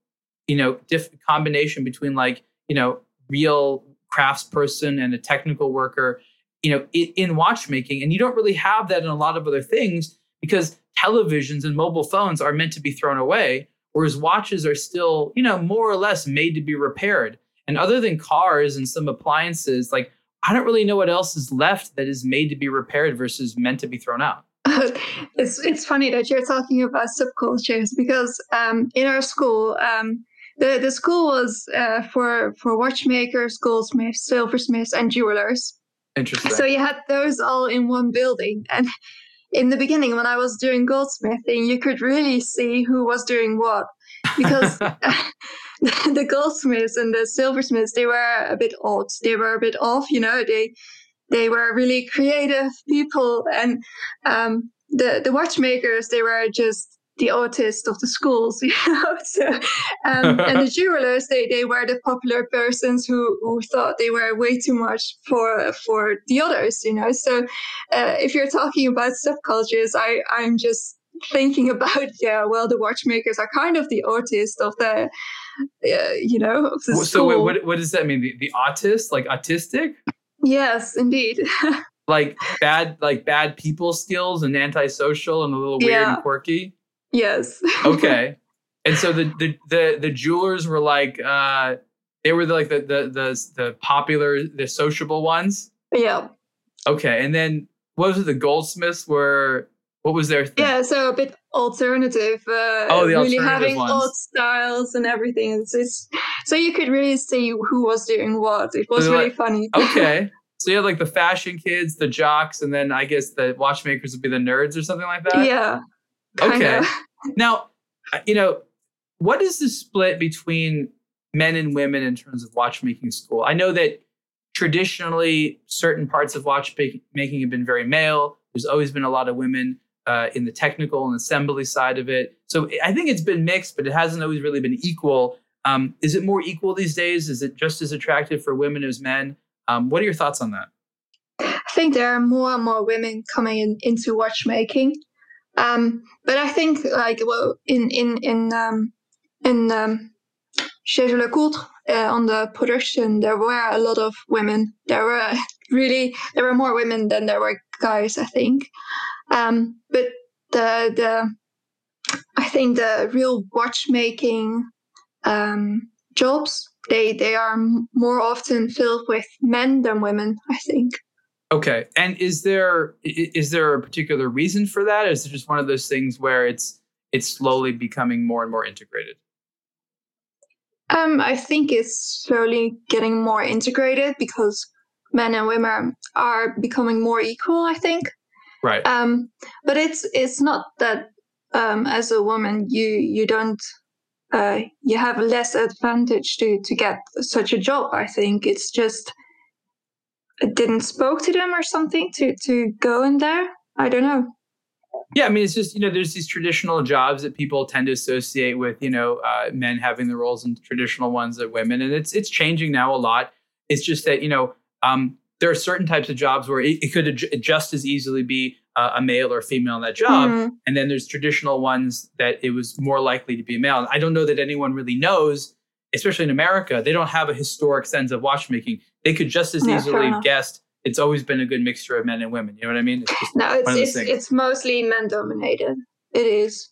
you know, diff- combination between like, you know, real craftsperson and a technical worker, you know, in, in watchmaking. And you don't really have that in a lot of other things because televisions and mobile phones are meant to be thrown away, whereas watches are still, you know, more or less made to be repaired. And other than cars and some appliances, like I don't really know what else is left that is made to be repaired versus meant to be thrown out. [laughs] it's it's funny that you're talking about subcultures because um, in our school, um, the the school was uh, for for watchmakers, goldsmiths, silversmiths, and jewelers. Interesting. So you had those all in one building, and in the beginning, when I was doing goldsmithing, you could really see who was doing what because. [laughs] [laughs] the goldsmiths and the silversmiths they were a bit odd they were a bit off you know they they were really creative people and um, the the watchmakers they were just the autist of the schools, [laughs] you know. So, um, and the [laughs] jewelers, they, they were the popular persons who, who thought they were way too much for for the others, you know. So, uh, if you're talking about subcultures, I I'm just thinking [laughs] about yeah, well, the watchmakers are kind of the autist of the, uh, you know, of the so school. wait, what what does that mean? The, the autist, like autistic, Yes, indeed. [laughs] like bad like bad people skills and antisocial and a little weird Yeah. and quirky. yes. Okay. [laughs] and so the, the the the jewelers were like uh they were the, like the the the the popular the sociable ones. yeah. Okay. And then what was it? The goldsmiths were what was their thing? Yeah, so a bit alternative. Uh, Oh, the really alternative having ones. old styles and everything. It's, it's so you could really see who was doing what. It was So really like- funny. [laughs] Okay. So you had like the fashion kids, the jocks, and then I guess the watchmakers would be the nerds or something like that. yeah. Okay. kinda. [laughs] Now, uh, you know, what is the split between men and women in terms of watchmaking school? I know that traditionally certain parts of watchmaking have been very male. There's always been a lot of women uh, in the technical and assembly side of it. So I think it's been mixed, but it hasn't always really been equal. Um, is it more equal these days? Is it just as attractive for women as men? Um, what are your thoughts on that? I think there are more and more women coming in, into watchmaking. Um, but I think like well in in in um, in um, Jaeger-LeCoultre uh, on the production there were a lot of women. There were [laughs] really there were more women than there were guys. I think. Um, but the the I think the real watchmaking um, jobs they they are m- more often filled with men than women. I think. Okay. And is there is there a particular reason for that? Or is it just one of those things where it's it's slowly becoming more and more integrated? Um, I think it's slowly getting more integrated because men and women are becoming more equal. I think, Right. um, but it's it's not that um, as a woman you you don't uh, you have less advantage to to get such a job. I think it's just it didn't spoke to them or something to to go in there. I don't know. Yeah, I mean, it's just you know, there's these traditional jobs that people tend to associate with you know uh, men having the roles and traditional ones that women, and it's it's changing now a lot. It's just that you know um, there are certain types of jobs where it, it could aj- just as easily be uh, a male or female in that job, Mm, and then there's traditional ones that it was more likely to be a male. And I don't know that anyone really knows, especially in America. They don't have a historic sense of watchmaking. They could just as Yeah, easily have guessed it's always been a good mixture of men and women. You know what I mean? It's just no, it's one of those it's, it's mostly men dominated. It is.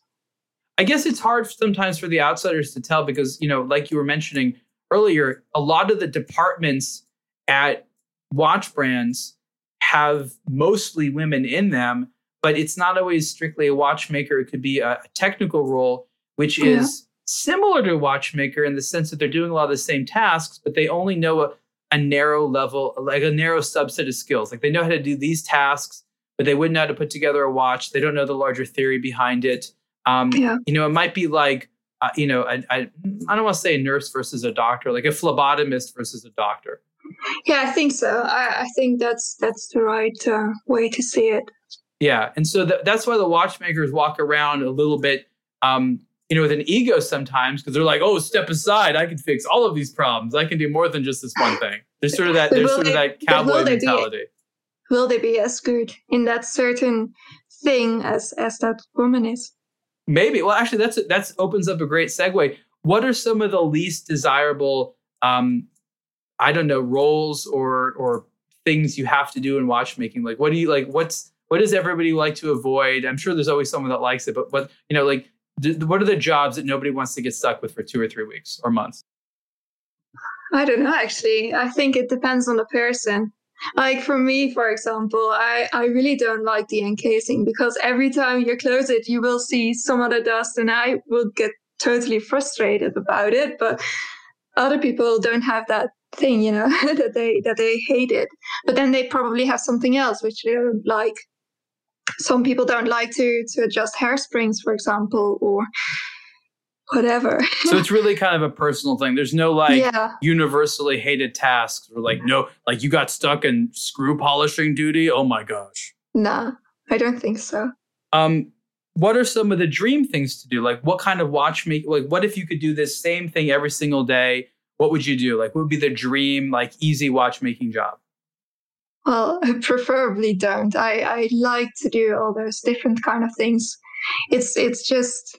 I guess it's hard sometimes for the outsiders to tell because, you know, like you were mentioning earlier, a lot of the departments at watch brands have mostly women in them, but it's not always strictly a watchmaker. It could be a, technical role, which Yeah. is similar to a watchmaker in the sense that they're doing a lot of the same tasks, but they only know a, a narrow level, like a narrow subset of skills. Like they know how to do these tasks, but they wouldn't know how to put together a watch. They don't know the larger theory behind it. Um, Yeah. You know, it might be like, uh, you know, I, I, I don't want to say a nurse versus a doctor, like a phlebotomist versus a doctor. Yeah, I think so. I, I think that's that's the right uh, way to see it. Yeah, and so th- that's why the watchmakers walk around a little bit, um, you know, with an ego sometimes because they're like, "Oh, step aside! I can fix all of these problems. I can do more than just this one thing." There's sort of that. There's will sort of they- that but will cowboy it? mentality. Will they be as good in that certain thing as as that woman is? Maybe. Well, actually, that's that's opens up a great segue. What are some of the least desirable, um, I don't know, roles or or things you have to do in watchmaking? Like, what do you like? What's what does everybody like to avoid? I'm sure there's always someone that likes it, but but you know, like, d- what are the jobs that nobody wants to get stuck with for two or three weeks or months? I don't know. Actually, I think it depends on the person. Like for me, for example, I I really don't like the encasing because every time you close it, you will see some of the dust, and I will get totally frustrated about it. But other people don't have that thing, you know, [laughs] that they that they hate it. But then they probably have something else which they don't like. Some people don't like to to adjust hairsprings, for example, or whatever. So it's really kind of a personal thing. There's no like yeah, universally hated tasks or like no, like you got stuck in screw polishing duty. Oh my gosh. nah, I don't think so. Um, what are some of the dream things to do? Like what kind of watch make like what if you could do this same thing every single day? What would you do? Like what would be the dream, like easy watchmaking job? Well, I [laughs] preferably don't. I, I like to do all those different kind of things. It's it's just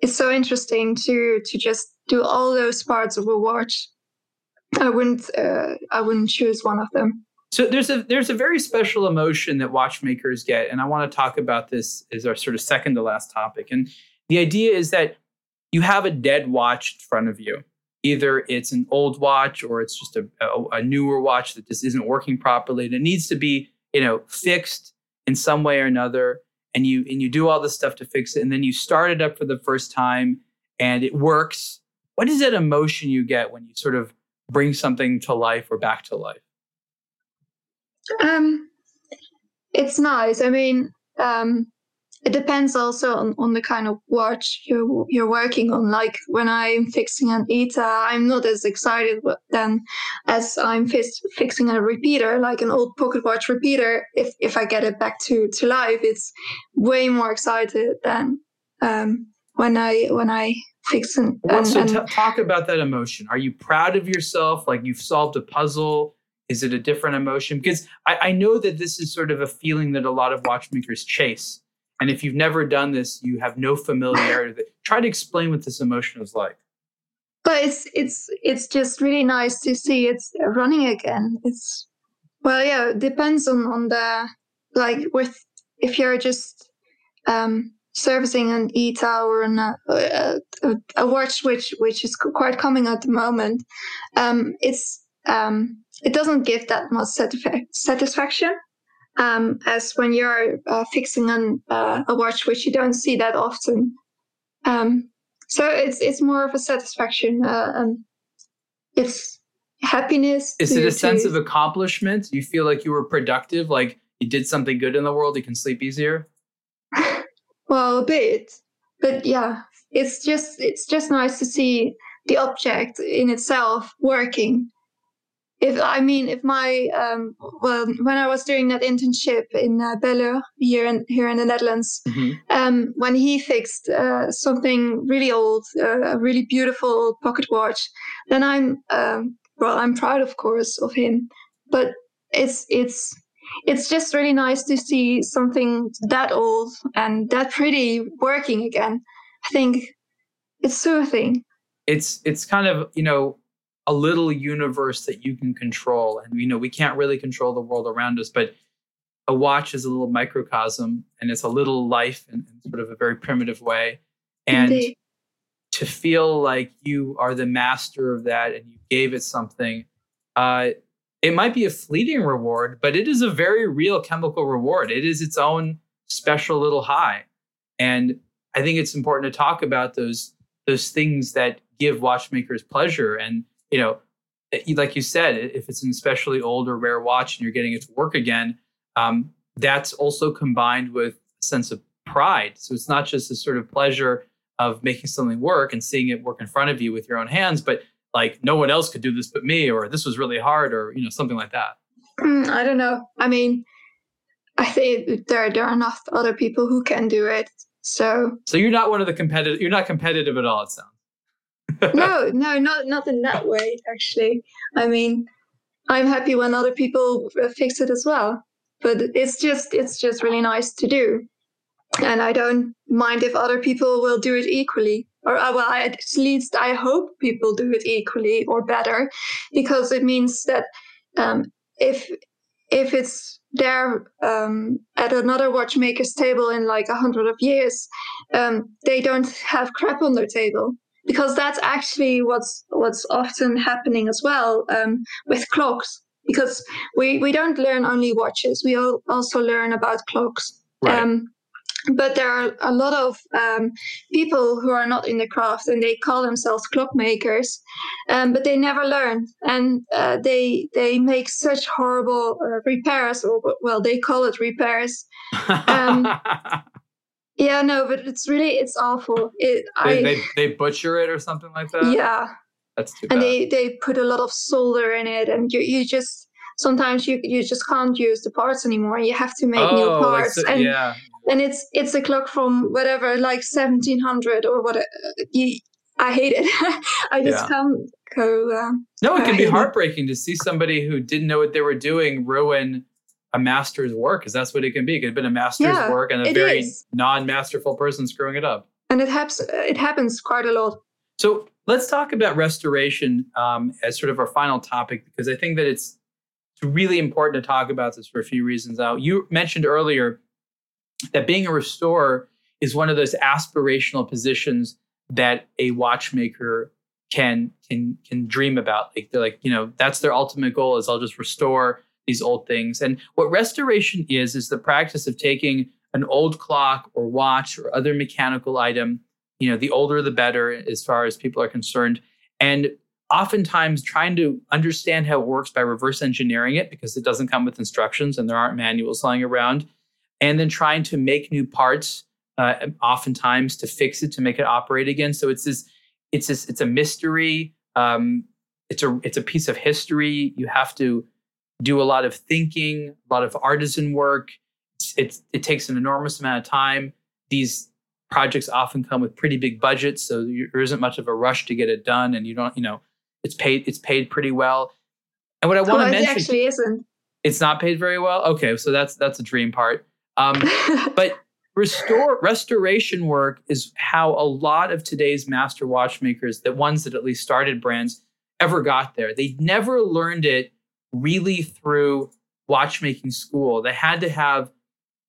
it's so interesting to to just do all those parts of a watch. I wouldn't uh, I wouldn't choose one of them. So there's a there's a very special emotion that watchmakers get, and I want to talk about this as our sort of second to last topic. And the idea is that you have a dead watch in front of you. Either it's an old watch or it's just a, a, a newer watch that just isn't working properly. And it needs to be, you know, fixed in some way or another. And you and you do all this stuff to fix it, and then you start it up for the first time and it works. What is that emotion you get when you sort of bring something to life or back to life? Um, it's nice. I mean, um, it depends also on, on the kind of watch you're you're working on. Like when I'm fixing an ETA, I'm not as excited then as I'm fix, fixing a repeater, like an old pocket watch repeater. If if I get it back to to life, it's way more excited than um, when I when I fix an. Well, so t- talk about that emotion. Are you proud of yourself? Like you've solved a puzzle? Is it a different emotion? Because I, I know that this is sort of a feeling that a lot of watchmakers chase. And if you've never done this, you have no familiarity with it. Try to explain what this emotion is like. But it's it's it's just really nice to see it's running again. It's well, yeah, it depends on on the like with if you're just um servicing an ETA or an, uh, a, a, watch which which is quite coming at the moment. Um, it's um, it doesn't give that much satisfaction um, as when you're uh, fixing an, uh, a watch which you don't see that often. Um, so it's it's more of a satisfaction. Uh, um, it's happiness. Is to, it a sense of accomplishment? You feel like you were productive, like you did something good in the world. You can sleep easier. [laughs] well, a bit, but yeah, it's just it's just nice to see the object in itself working if I mean, if my um, well, when I was doing that internship in uh, Belleur here in here in the Netherlands, mm-hmm. um, when he fixed uh, something really old, uh, a really beautiful pocket watch, then I'm um, well, I'm proud, of course, of him. But it's it's it's just really nice to see something that old and that pretty working again. I think it's soothing. It's it's kind of you know a little universe that you can control. And you know, we can't really control the world around us, but a watch is a little microcosm and it's a little life in, in sort of a very primitive way. And Indeed. to feel like you are the master of that and you gave it something, uh, it might be a fleeting reward, but it is a very real chemical reward. It is its own special little high. And I think it's important to talk about those those things that give watchmakers pleasure and you know, eh, like you said, if it's an especially old or rare watch and you're getting it to work again, um, that's also combined with a sense of pride. So it's not just a sort of pleasure of making something work and seeing it work in front of you with your own hands, but like no one else could do this but me, or this was really hard, or you know something like that. Mm, I don't know. I mean, I think there there are enough other people who can do it. So so you're not one of the competitive. You're not competitive at all. It sounds no, no, not not in that way. Actually, I mean, I'm happy when other people fix it as well. But it's just it's just really nice to do, and I don't mind if other people will do it equally. Or uh, well, at least I hope people do it equally or better, because it means that um, if if it's there um, at another watchmaker's table in like a hundred of years, um, they don't have crap on their table because that's actually what's what's often happening as well um, with clocks because we we don't learn only watches we also learn about clocks. Right. um, but there are a lot of um, people who are not in the craft and they call themselves clockmakers um, but they never learn. And uh, they they make such horrible uh, repairs or well they call it repairs. [laughs] Um, Yeah, no, but it's really it's awful. It they, I, they, they butcher it or something like that. Yeah, that's too bad. And they they put a lot of solder in it, and you you just sometimes you you just can't use the parts anymore. You have to make oh, new parts, like so, and yeah. and it's it's a clock from whatever like 1700 or what uh, you, i hate it [laughs] i just Yeah. can't go uh, No, it can I be hate it. heartbreaking to see somebody who didn't know what they were doing ruin a master's work, because that's what it can be. It could have been a master's Yeah, work and a very is. non-masterful person screwing it up. and it happens it happens quite a lot So let's talk about restoration um, as sort of our final topic, because I think that it's it's really important to talk about this for a few reasons. Now, you mentioned earlier that being a restorer is one of those aspirational positions that a watchmaker can can can dream about. Like they're like, you know, that's their ultimate goal is I'll just restore these old things. And what restoration is is the practice of taking an old clock or watch or other mechanical item, you know, the older the better as far as people are concerned, and oftentimes trying to understand how it works by reverse engineering it because it doesn't come with instructions and there aren't manuals lying around, and then trying to make new parts, uh, oftentimes to fix it to make it operate again. So it's this, it's this, it's a mystery. Um, it's a it's a piece of history. You have to do a lot of thinking, a lot of artisan work. It's, it's it takes an enormous amount of time. These projects often come with pretty big budgets, so there isn't much of a rush to get it done, and you don't, you know, it's paid it's paid pretty well. And what I want to it mention, actually isn't it's not paid very well. Okay, so that's that's a dream part. Um, [laughs] but restore restoration work is how a lot of today's master watchmakers, the ones that at least started brands, ever got there. They never learned it really through watchmaking school. They had to have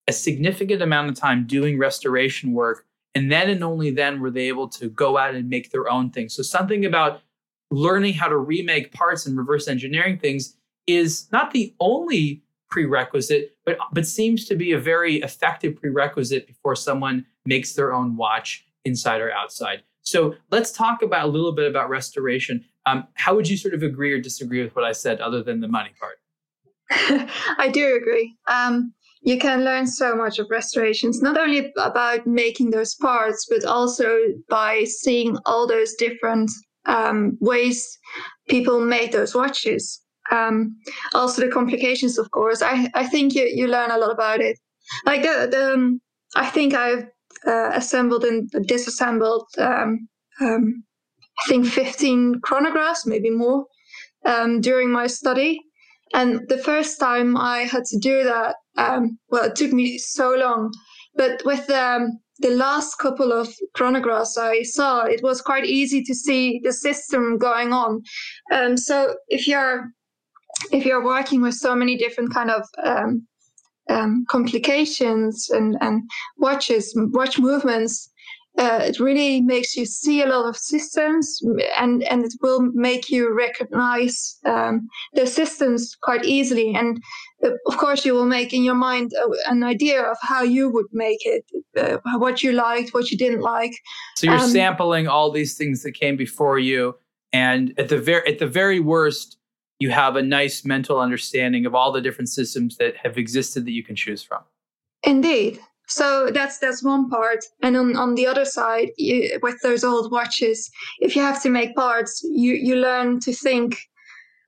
a significant amount of time doing restoration work. And then and only then were they able to go out and make their own things. So something about learning how to remake parts and reverse engineering things is not the only prerequisite, but but seems to be a very effective prerequisite before someone makes their own watch inside or outside. So let's talk about a little bit about restoration. Um, how would you sort of agree or disagree with what I said, other than the money part? [laughs] I do agree. Um, you can learn so much of restorations, not only about making those parts, but also by seeing all those different um, ways people make those watches. Um, also, the complications, of course. I, I think you, you learn a lot about it. Like the, the um, I think I've uh, assembled and disassembled, um, um, think 15 chronographs, maybe more, um, during my study. And the first time I had to do that, um, well, it took me so long. But with um, the last couple of chronographs I saw, it was quite easy to see the system going on. Um, so if you're if you're working with so many different kind of um, um, complications and, and watches, watch movements, uh, it really makes you see a lot of systems and, and it will make you recognize um, the systems quite easily. And uh, of course, you will make in your mind uh, an idea of how you would make it, uh, what you liked, what you didn't like. So you're Um, sampling all these things that came before you, and at the very at the very worst, you have a nice mental understanding of all the different systems that have existed that you can choose from. Indeed. So that's that's one part, and on, on the other side, you, with those old watches, if you have to make parts, you you learn to think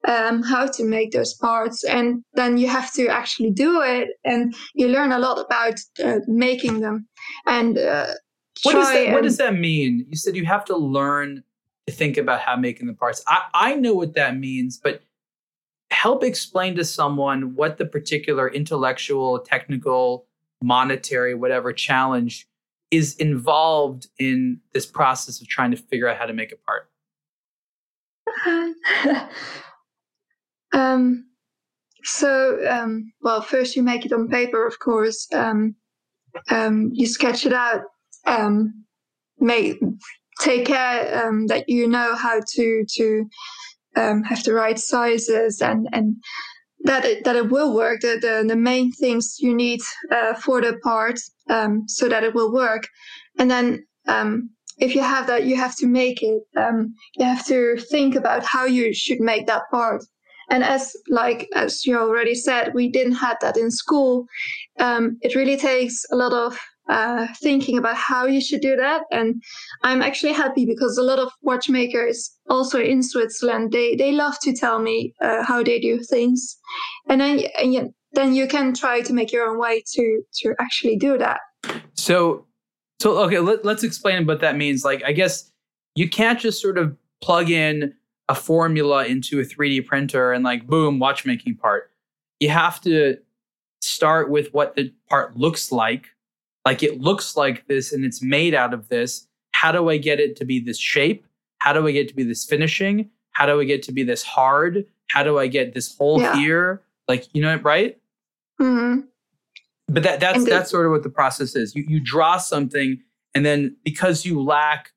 um, how to make those parts, and then you have to actually do it, and you learn a lot about uh, making them. And uh, What does that What does that mean? You said you have to learn to think about how making the parts. I I know what that means, but help explain to someone what the particular intellectual, technical, monetary, whatever challenge is involved in this process of trying to figure out how to make a part. [laughs] um, so, um, well, first you make it on paper, of course. Um, um, you sketch it out. Um, make take care um, that you know how to to have the right sizes and and that it, that it will work. The, the the main things you need uh, for the part um, so that it will work, and then um, if you have that, you have to make it. Um, you have to think about how you should make that part. And as like as you already said, we didn't have that in school. Um, it really takes a lot of uh, thinking about how you should do that. And I'm actually happy because a lot of watchmakers, also in Switzerland, they they love to tell me uh, how they do things, and then and then you can try to make your own way to to actually do that. So, so okay, let, let's explain what that means. Like, I guess you can't just sort of plug in a formula into a 3D printer and like boom, watchmaking part. You have to start with what the part looks like. Like it looks like this and it's made out of this. How do I get it to be this shape? How do I get to be this finishing? How do I get to be this hard? How do I get this hole yeah. here? Like, you know, right? Mm-hmm. But that that's the, that's sort of what the process is. You you draw something, and then because you lack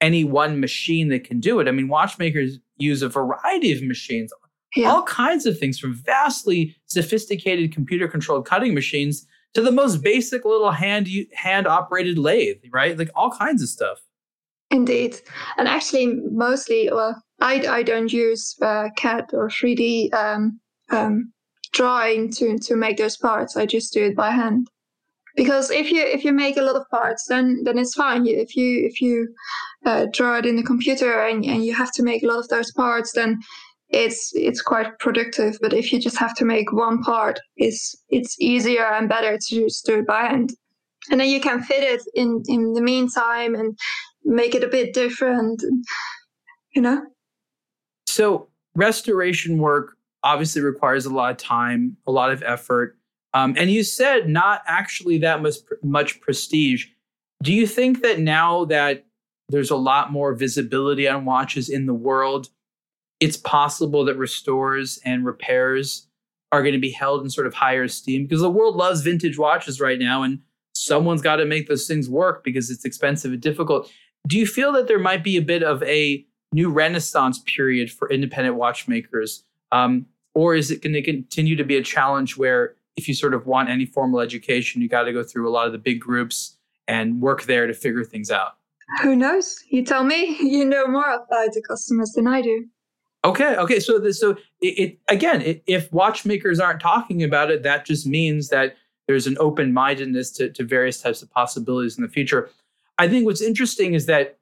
any one machine that can do it. I mean, watchmakers use a variety of machines, yeah. all kinds of things, from vastly sophisticated computer controlled cutting machines to the most basic little hand hand operated lathe, right? Like all kinds of stuff. Indeed, and actually, mostly, well, I I don't use uh, CAD or 3D um, um, drawing to to make those parts. I just do it by hand. Because if you if you make a lot of parts, then then it's fine. If you if you uh, draw it in the computer and, and you have to make a lot of those parts, then it's it's quite productive. But if you just have to make one part, it's it's easier and better to just do it by hand. And then you can fit it in in the meantime and make it a bit different. You know. So restoration work obviously requires a lot of time, a lot of effort. Um, and you said not actually that much, much prestige. Do you think that now that there's a lot more visibility on watches in the world, it's possible that restores and repairs are going to be held in sort of higher esteem? Because the world loves vintage watches right now, and someone's got to make those things work because it's expensive and difficult. Do you feel that there might be a bit of a new renaissance period for independent watchmakers? Um, or is it going to continue to be a challenge where if you sort of want any formal education, you got to go through a lot of the big groups and work there to figure things out? Who knows? You tell me. [laughs] You know more about the customers than I do. Okay. Okay. So, this, so it, it again, it, if watchmakers aren't talking about it, that just means that there's an open mindedness to, to various types of possibilities in the future. I think what's interesting is that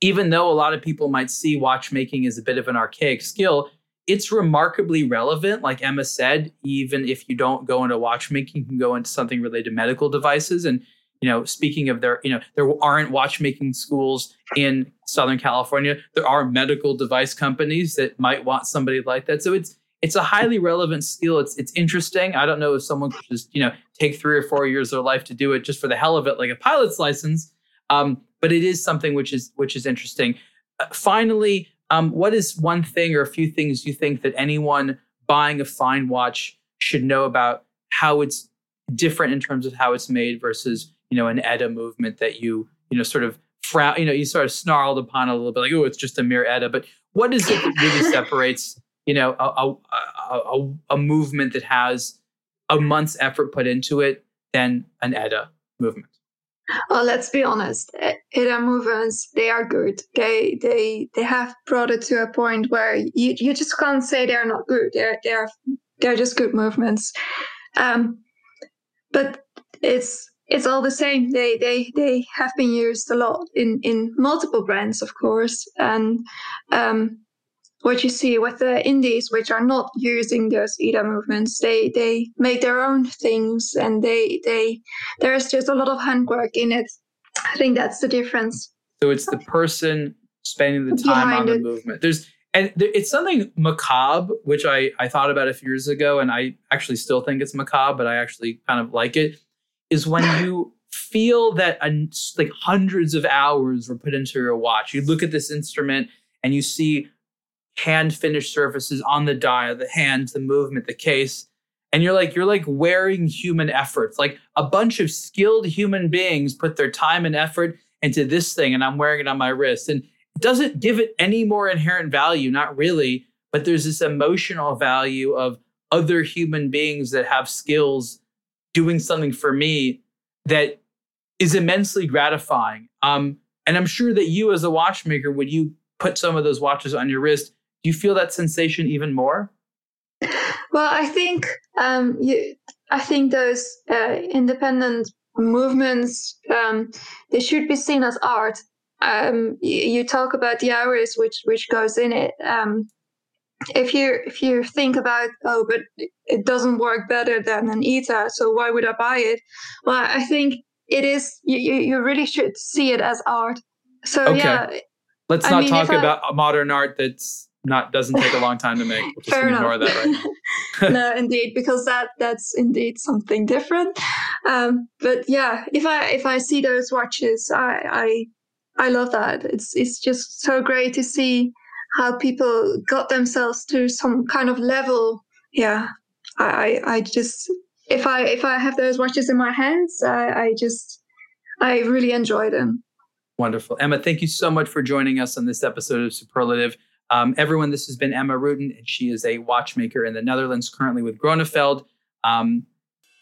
even though a lot of people might see watchmaking as a bit of an archaic skill, it's remarkably relevant. Like Emma said, even if you don't go into watchmaking, you can go into something related to medical devices. And, you know, speaking of there, you know, there aren't watchmaking schools in Southern California. There are medical device companies that might want somebody like that. So it's it's a highly relevant skill. It's it's interesting. I don't know if someone could just, you know, take three or four years of their life to do it just for the hell of it, like a pilot's license. Um, but it is something which is which is interesting. Uh, finally, um, what is one thing or a few things you think that anyone buying a fine watch should know about how it's different in terms of how it's made versus you know an ETA movement that you you know sort of frown you know you sort of snarled upon a little bit like oh it's just a mere ETA but what is it that really [laughs] separates you know a, a, a, a movement that has a month's effort put into it than an ETA movement well, let's be honest. ETA movements, they are good. They they they have brought it to a point where you, you just can't say they're not good. They're they're they're just good movements. Um, but it's it's all the same. They they they have been used a lot in in multiple brands, of course, and um, what you see with the indies, which are not using those ETA movements, they they make their own things, and they they there's just a lot of handwork in it. I think that's the difference. So it's the person spending the time Behind on the it. movement. There's and it's something macabre, which I I thought about a few years ago, and I actually still think it's macabre, but I actually kind of like it. Is when [laughs] you feel that a, like hundreds of hours were put into your watch. You look at this instrument and you see hand finished surfaces on the dial, the hands, the movement, the case. And you're like, you're like wearing human efforts. Like a bunch of skilled human beings put their time and effort into this thing, and I'm wearing it on my wrist. And it doesn't give it any more inherent value, not really, but there's this emotional value of other human beings that have skills doing something for me that is immensely gratifying. Um, and I'm sure that you, as a watchmaker, when you put some of those watches on your wrist, do you feel that sensation even more? Well, I think um, you, I think those uh, independent movements um, they should be seen as art. Um, you, you, talk about the hours which which goes in it. Um, if you if you think about oh, but it doesn't work better than an ETA, so why would I buy it? Well, I think it is you, you really should see it as art. So okay. yeah. Let's not I mean, talk about I, modern art that's not doesn't take a long time to make. [laughs] We'll Fair enough. Right [laughs] no, indeed, because that that's indeed something different. Um, but yeah, if I if I see those watches, I I I love that. It's it's just so great to see how people got themselves to some kind of level. Yeah, I I just if I if I have those watches in my hands, I, I just I really enjoy them. Wonderful, Emma. Thank you so much for joining us on this episode of Superlative. Um, everyone, this has been Emma Rutten, and she is a watchmaker in the Netherlands, currently with Grönefeld. Um,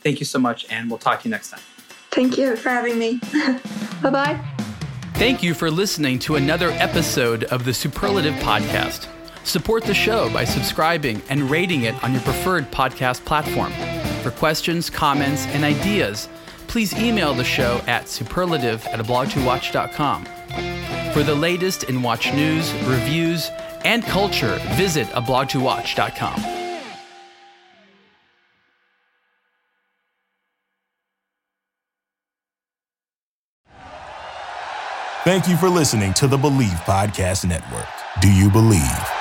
thank you so much, and we'll talk to you next time. Thank you for having me. [laughs] bye bye. Thank you for listening to another episode of the Superlative Podcast. Support the show by subscribing and rating it on your preferred podcast platform. For questions, comments, and ideas, please email the show at superlative at ablogtowatch.com. For the latest in watch news, reviews, and culture, visit ablogtowatch.com. Thank you for listening to the Believe Podcast Network. Do you believe?